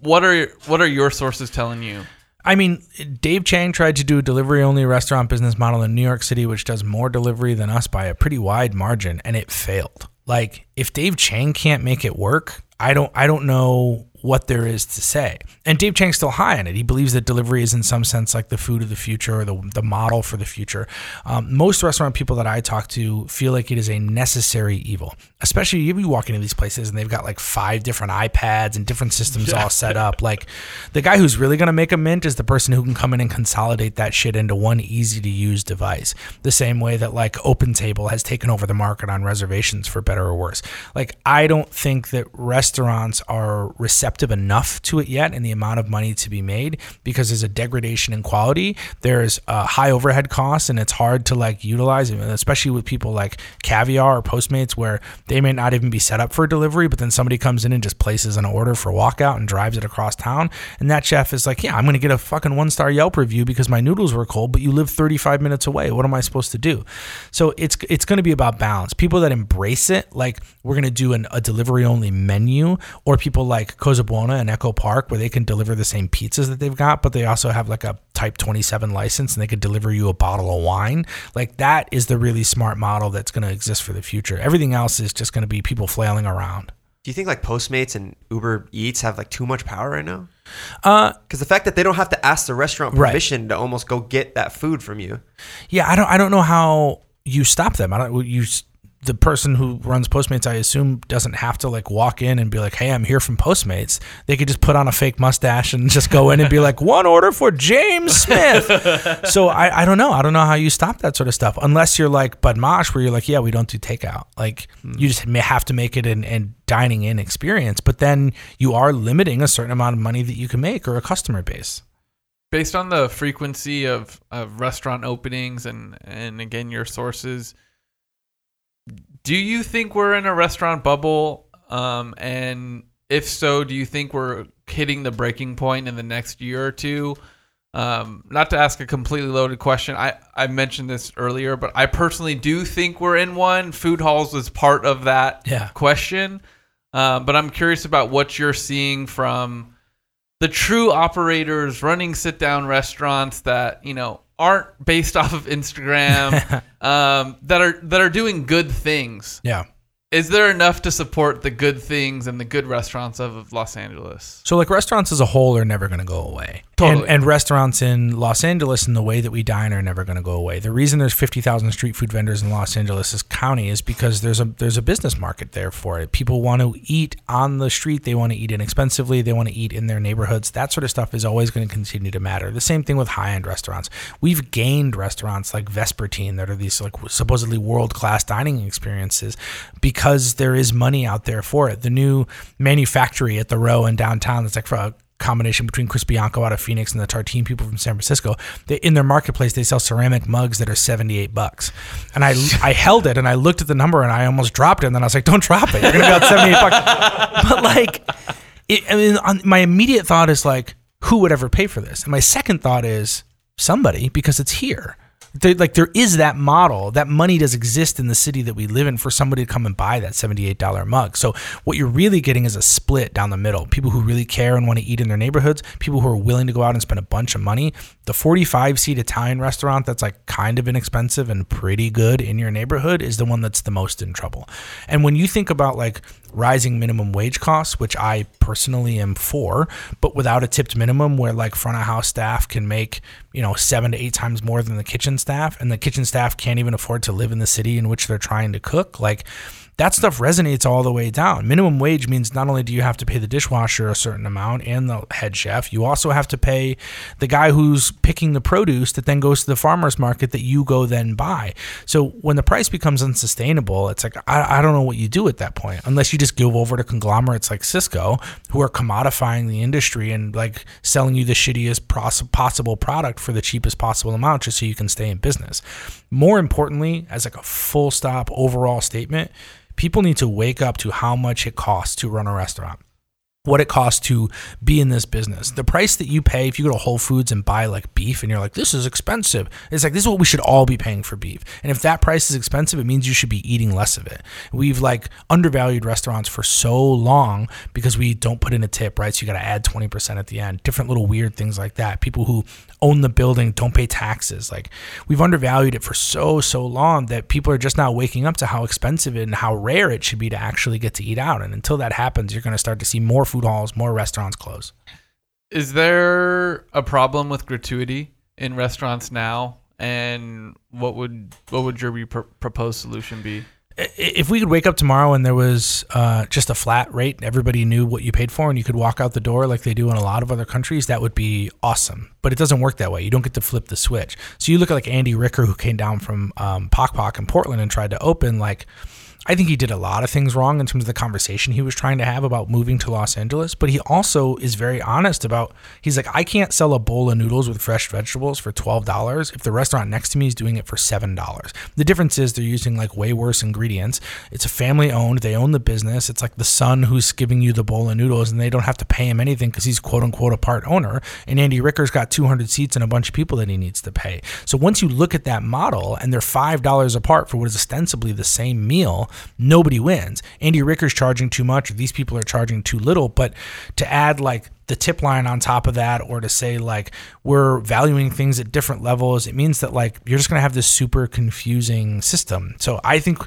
What are what are your sources telling you? I mean, Dave Chang tried to do a delivery only restaurant business model in New York City, which does more delivery than us by a pretty wide margin, and it failed. Like, if Dave Chang can't make it work, I don't I don't know what there is to say. And Dave Chang's still high on it. He believes that delivery is in some sense like the food of the future or the, the model for the future. Um, most restaurant people that I talk to feel like it is a necessary evil, especially if you walk into these places and they've got like five different iPads and different systems all set [laughs] up. Like the guy who's really going to make a mint is the person who can come in and consolidate that shit into one easy to use device. The same way that like OpenTable has taken over the market on reservations for better or worse. Like I don't think that restaurants are receptive enough to it yet and the amount of money to be made because there's a degradation in quality. There's a high overhead costs and it's hard to like utilize especially with people like Caviar or Postmates where they may not even be set up for delivery, but then somebody comes in and just places an order for walkout and drives it across town. And that chef is like, yeah, I'm going to get a fucking one star Yelp review because my noodles were cold, but you live 35 minutes away. What am I supposed to do? So it's it's going to be about balance. People that embrace it, like we're going to do an, a delivery only menu, or people like Buona and Echo Park, where they can deliver the same pizzas that they've got, but they also have like a Type 27 license and they could deliver you a bottle of wine. Like that is the really smart model that's going to exist for the future. Everything else is just going to be people flailing around. Do you think like Postmates and Uber Eats have like too much power right now? Uh, Because the fact that they don't have to ask the restaurant Right. permission to almost go get that food from you. Yeah, I don't I don't know how you stop them. I don't you the person who runs Postmates, I assume, doesn't have to like walk in and be like, "Hey, I'm here from Postmates." They could just put on a fake mustache and just go in and be like, "One order for James Smith." so I, I don't know. I don't know how you stop that sort of stuff unless you're like Bud Mosh, where you're like, "Yeah, we don't do takeout." Like hmm. you just may have to make it an, an dining in experience, but then you are limiting a certain amount of money that you can make or a customer base. based on the frequency of, of restaurant openings and and again your sources do you think we're in a restaurant bubble? Um, and if so do you think we're hitting the breaking point in the next year or two? Um, not to ask a completely loaded question. I, I mentioned this earlier but i personally do think we're in one. Food halls was part of that Yeah. question. Um, but i'm curious about what you're seeing from the true operators running sit down restaurants that you know aren't based [laughs] off of Instagram [laughs] um, that are that are doing good things. Yeah. Is there enough to support the good things and the good restaurants of Los Angeles? So like restaurants as a whole are never going to go away. Totally. And, and restaurants in Los Angeles and the way that we dine are never going to go away. The reason there's 50,000 street food vendors in Los Angeles County is because there's a there's a business market there for it. People want to eat on the street, they want to eat inexpensively, they want to eat in their neighborhoods. That sort of stuff is always going to continue to matter. The same thing with high-end restaurants. We've gained restaurants like Vespertine that are these like supposedly world-class dining experiences because there is money out there for it. The new manufactory at the row in downtown that's like for a combination between Chris Bianco out of Phoenix and the Tartine people from San Francisco. They, in their marketplace, they sell ceramic mugs that are 78 bucks. And I [laughs] I held it and I looked at the number and I almost dropped it. And then I was like, don't drop it. You're going to be out 78 bucks. [laughs] But like, it, I mean, on, my immediate thought is like, who would ever pay for this? And my second thought is somebody because it's here. There, like there is that model. That money does exist in the city that we live in for somebody to come and buy that $78 mug. So what you're really getting is a split down the middle. People who really care and want to eat in their neighborhoods people who are willing to go out and spend a bunch of money. The 45 seat italian restaurant that's like kind of inexpensive and pretty good in your neighborhood is the one that's the most in trouble. And when you think about like rising minimum wage costs, which I personally am for, but without a tipped minimum where like front of house staff can make, you know, seven to eight times more than the kitchen staff, and the kitchen staff can't even afford to live in the city in which they're trying to cook. Like that stuff resonates all the way down. Minimum wage means not only do you have to pay the dishwasher a certain amount and the head chef, you also have to pay the guy who's picking the produce that then goes to the farmer's market that you go then buy. So when the price becomes unsustainable, it's like, I, I don't know what you do at that point, unless you just give over to conglomerates like Sysco who are commodifying the industry and like selling you the shittiest possible product for the cheapest possible amount just so you can stay in business. More importantly, as like a full stop overall statement, people need to wake up to how much it costs to run a restaurant what it costs to be in this business. The price that you pay if you go to Whole Foods and buy like beef and you're like, this is expensive. It's like, this is what we should all be paying for beef. And if that price is expensive, it means you should be eating less of it. We've like undervalued restaurants for so long because we don't put in a tip, right? So you got to add 20% at the end, different little weird things like that. People who own the building don't pay taxes. Like we've undervalued it for so, so long that people are just now waking up to how expensive and how rare it should be to actually get to eat out. And until that happens, you're going to start to see more food halls, more restaurants close. Is there a problem with gratuity in restaurants now? And what would what would your pr- proposed solution be? If we could wake up tomorrow and there was uh, just a flat rate, everybody knew what you paid for, and you could walk out the door like they do in a lot of other countries, that would be awesome. But it doesn't work that way. You don't get to flip the switch. So you look at like Andy Ricker, who came down from um, Pok Pok in Portland and tried to open like I think he did a lot of things wrong in terms of the conversation he was trying to have about moving to Los Angeles, but he also is very honest about he's like, I can't sell a bowl of noodles with fresh vegetables for $12 if the restaurant next to me is doing it for $7. The difference is they're using like way worse ingredients. It's a family owned, they own the business. It's like the son who's giving you the bowl of noodles and they don't have to pay him anything because he's quote unquote a part owner. And Andy Ricker's got 200 seats and a bunch of people that he needs to pay. So once you look at that model and they're $5 apart for what is ostensibly the same meal, nobody wins. Andy Ricker's charging too much, or these people are charging too little. But to add like the tip line on top of that, or to say like we're valuing things at different levels, it means that like you're just gonna have this super confusing system. So I think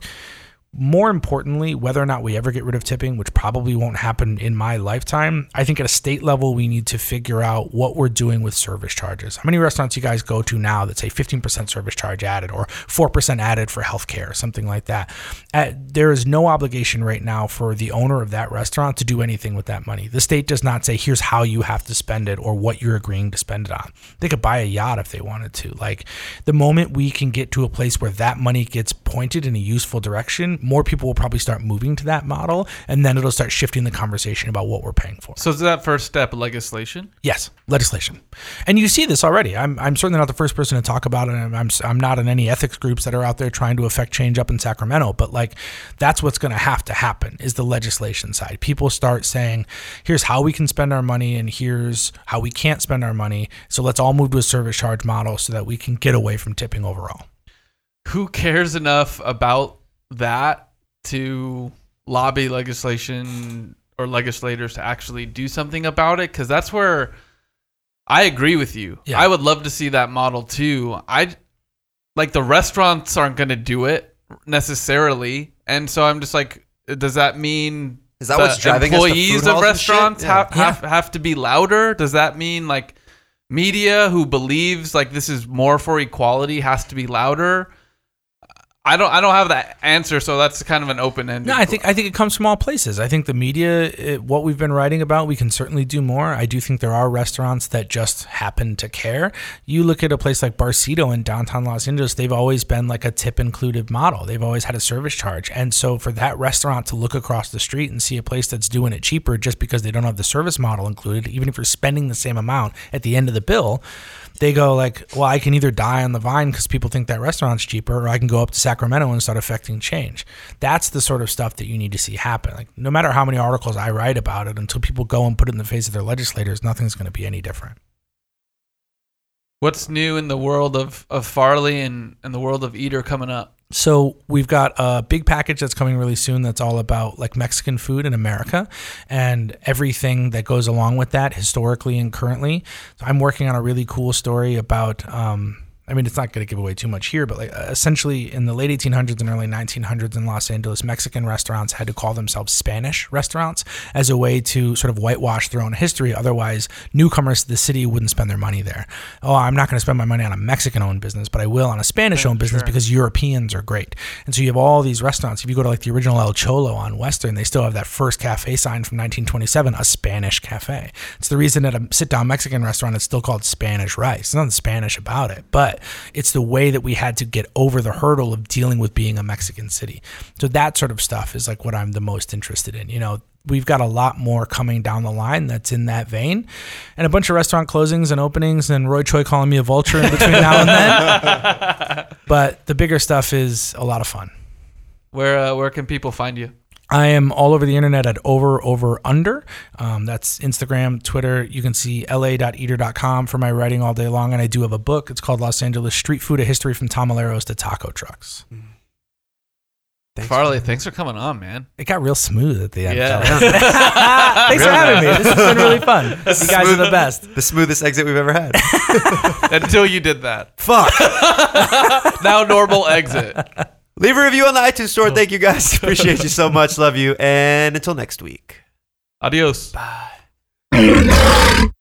more importantly, whether or not we ever get rid of tipping, which probably won't happen in my lifetime, I think at a state level, we need to figure out what we're doing with service charges. How many restaurants you guys go to now that say 15% service charge added or 4% added for healthcare, or something like that? At, uh, there is no obligation right now for the owner of that restaurant to do anything with that money. The state does not say, here's how you have to spend it or what you're agreeing to spend it on. They could buy a yacht if they wanted to. Like the moment we can get to a place where that money gets pointed in a useful direction, more people will probably start moving to that model, and then it'll start shifting the conversation about what we're paying for. So is that first step legislation? Yes, legislation. And you see this already. I'm, I'm certainly not the first person to talk about it. And I'm, I'm not in any ethics groups that are out there trying to affect change up in Sacramento. But like, that's what's going to have to happen is the legislation side. People start saying, here's how we can spend our money, and here's how we can't spend our money. So let's all move to a service charge model so that we can get away from tipping overall. Who cares enough about that to lobby legislation or legislators to actually do something about it because that's where I agree with you. Yeah. I would love to see that model too. I like the restaurants aren't going to do it necessarily, and so I'm just like, does that mean is that what's driving employees of restaurants yeah. have, yeah. have have to be louder? Does that mean like media who believes like this is more for equality has to be louder? I don't. I don't have that answer, so that's kind of an open end. No, I think. I think it comes from all places. I think the media, it, what we've been writing about, we can certainly do more. I do think there are restaurants that just happen to care. You look at a place like Barcito in downtown Los Angeles; they've always been like a tip included model. They've always had a service charge, and so for that restaurant to look across the street and see a place that's doing it cheaper just because they don't have the service model included, even if you're spending the same amount at the end of the bill they go like, well, I can either die on the vine because people think that restaurant's cheaper, or I can go up to Sacramento and start affecting change. That's the sort of stuff that you need to see happen. Like, no matter how many articles I write about it, until people go and put it in the face of their legislators, nothing's going to be any different. What's new in the world of, of Farley and, and the world of Eater coming up? So we've got a big package that's coming really soon that's all about like Mexican food in America and everything that goes along with that historically and currently. So I'm working on a really cool story about um, I mean, it's not going to give away too much here, but like uh, essentially in the late 1800s and early 1900s in Los Angeles, Mexican restaurants had to call themselves Spanish restaurants as a way to sort of whitewash their own history. Otherwise, newcomers to the city wouldn't spend their money there. Oh, I'm not going to spend my money on a Mexican owned business, but I will on a Spanish owned business because Europeans are great. And so you have all these restaurants. If you go to like the original El Cholo on Western, they still have that first cafe sign from 1927, a Spanish cafe. It's the reason that a sit down Mexican restaurant is still called Spanish rice. There's nothing Spanish about it, but it's the way that we had to get over the hurdle of dealing with being a Mexican city. So that sort of stuff is like what I'm the most interested in. You know, we've got a lot more coming down the line that's in that vein, and a bunch of restaurant closings and openings, and Roy Choi calling me a vulture in between now and then. [laughs] But the bigger stuff is a lot of fun. Where uh, where can people find you? I am all over the internet at over over under. Um, that's Instagram, Twitter. You can see la.eater.com for my writing all day long. And I do have a book. It's called Los Angeles Street Food: A History from Tamaleros to Taco Trucks. Thanks. Farley, thanks for coming on, man. It got real smooth at the end. Yeah. [laughs] [laughs] Thanks for having me. This has been really fun. [laughs] You guys are the best. The smoothest exit we've ever had. Until you did that. Fuck. Now normal exit. Leave a review on the iTunes store. Thank you guys. [laughs] Appreciate you so much. Love you. And until next week. Adios. Bye. [laughs]